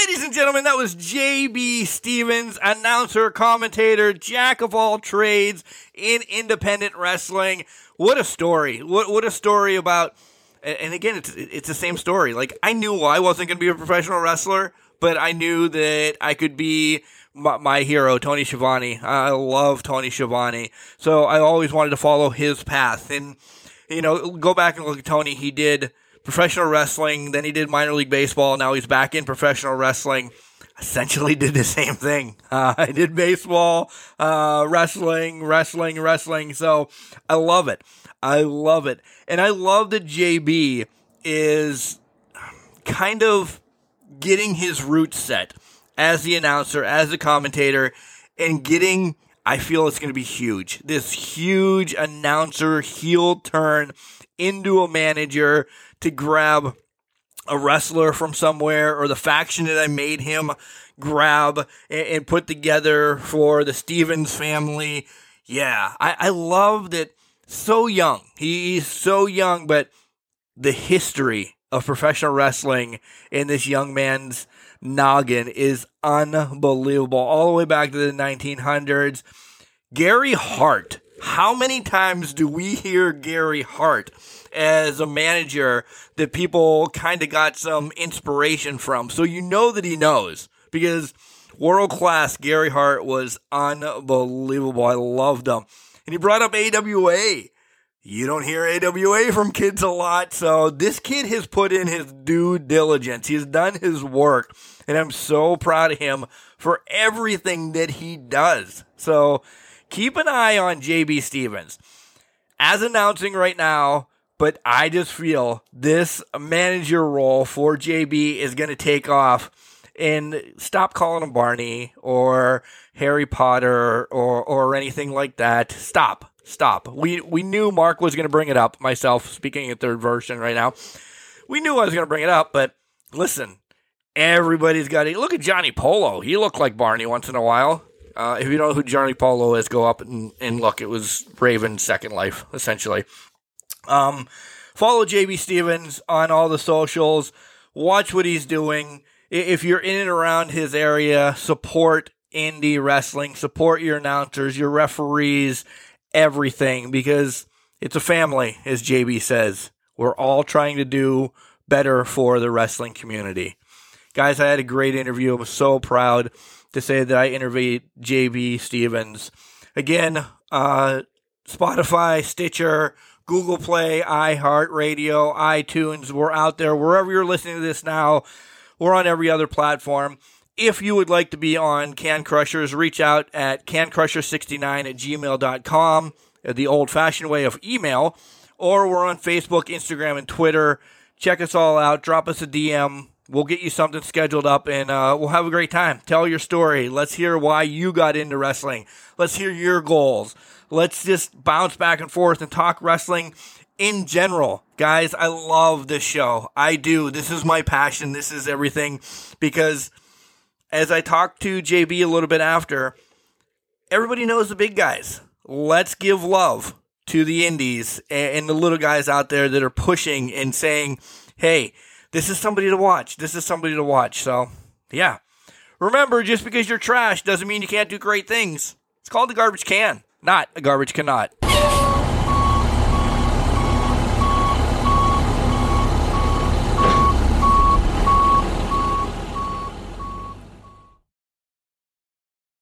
Ladies and gentlemen, that was JB Stevens, announcer, commentator, jack of all trades in independent wrestling. What a story. What what a story about and again it's it's the same story. Like I knew I wasn't going to be a professional wrestler, but I knew that I could be my, my hero, Tony Schiavone. I love Tony Schiavone. So I always wanted to follow his path and you know, go back and look at Tony. He did professional wrestling, then he did minor league baseball. Now he's back in professional wrestling. Essentially, did the same thing. Uh, I did baseball, uh, wrestling, wrestling, wrestling. So I love it. I love it, and I love that JB is kind of getting his roots set as the announcer, as the commentator, and getting. I feel it's going to be huge. This huge announcer heel turn into a manager to grab a wrestler from somewhere or the faction that I made him grab and, and put together for the Stevens family. Yeah, I, I love that so young. He's so young, but the history of professional wrestling in this young man's noggin is unbelievable. All the way back to the 1900s. Gary Hart. How many times do we hear Gary Hart as a manager that people kind of got some inspiration from. So you know that he knows because world class Gary Hart was unbelievable. I loved him. And he brought up AWA. You don't hear AWA from kids a lot. So this kid has put in his due diligence. He's done his work. And I'm so proud of him for everything that he does. So keep an eye on JB Stevens. As announcing right now, but I just feel this manager role for JB is going to take off and stop calling him Barney or Harry Potter or, or anything like that. Stop. Stop. We, we knew Mark was going to bring it up, myself speaking in third version right now. We knew I was going to bring it up, but listen, everybody's got to look at Johnny Polo. He looked like Barney once in a while. Uh, if you know who Johnny Polo is, go up and, and look. It was Raven's second life, essentially. Um, follow JB Stevens on all the socials. Watch what he's doing. If you're in and around his area, support indie wrestling, support your announcers, your referees, everything, because it's a family, as JB says. We're all trying to do better for the wrestling community. Guys, I had a great interview. I'm so proud to say that I interviewed JB Stevens. Again, uh, Spotify, Stitcher, Google Play, iHeartRadio, iTunes. We're out there wherever you're listening to this now. We're on every other platform. If you would like to be on Can Crushers, reach out at cancrusher69 at gmail.com, the old fashioned way of email, or we're on Facebook, Instagram, and Twitter. Check us all out. Drop us a DM. We'll get you something scheduled up and uh, we'll have a great time. Tell your story. Let's hear why you got into wrestling. Let's hear your goals. Let's just bounce back and forth and talk wrestling in general. Guys, I love this show. I do. This is my passion. This is everything because as I talked to JB a little bit after, everybody knows the big guys. Let's give love to the indies and the little guys out there that are pushing and saying, hey, this is somebody to watch. This is somebody to watch. So, yeah. Remember, just because you're trash doesn't mean you can't do great things. It's called the garbage can, not a garbage cannot.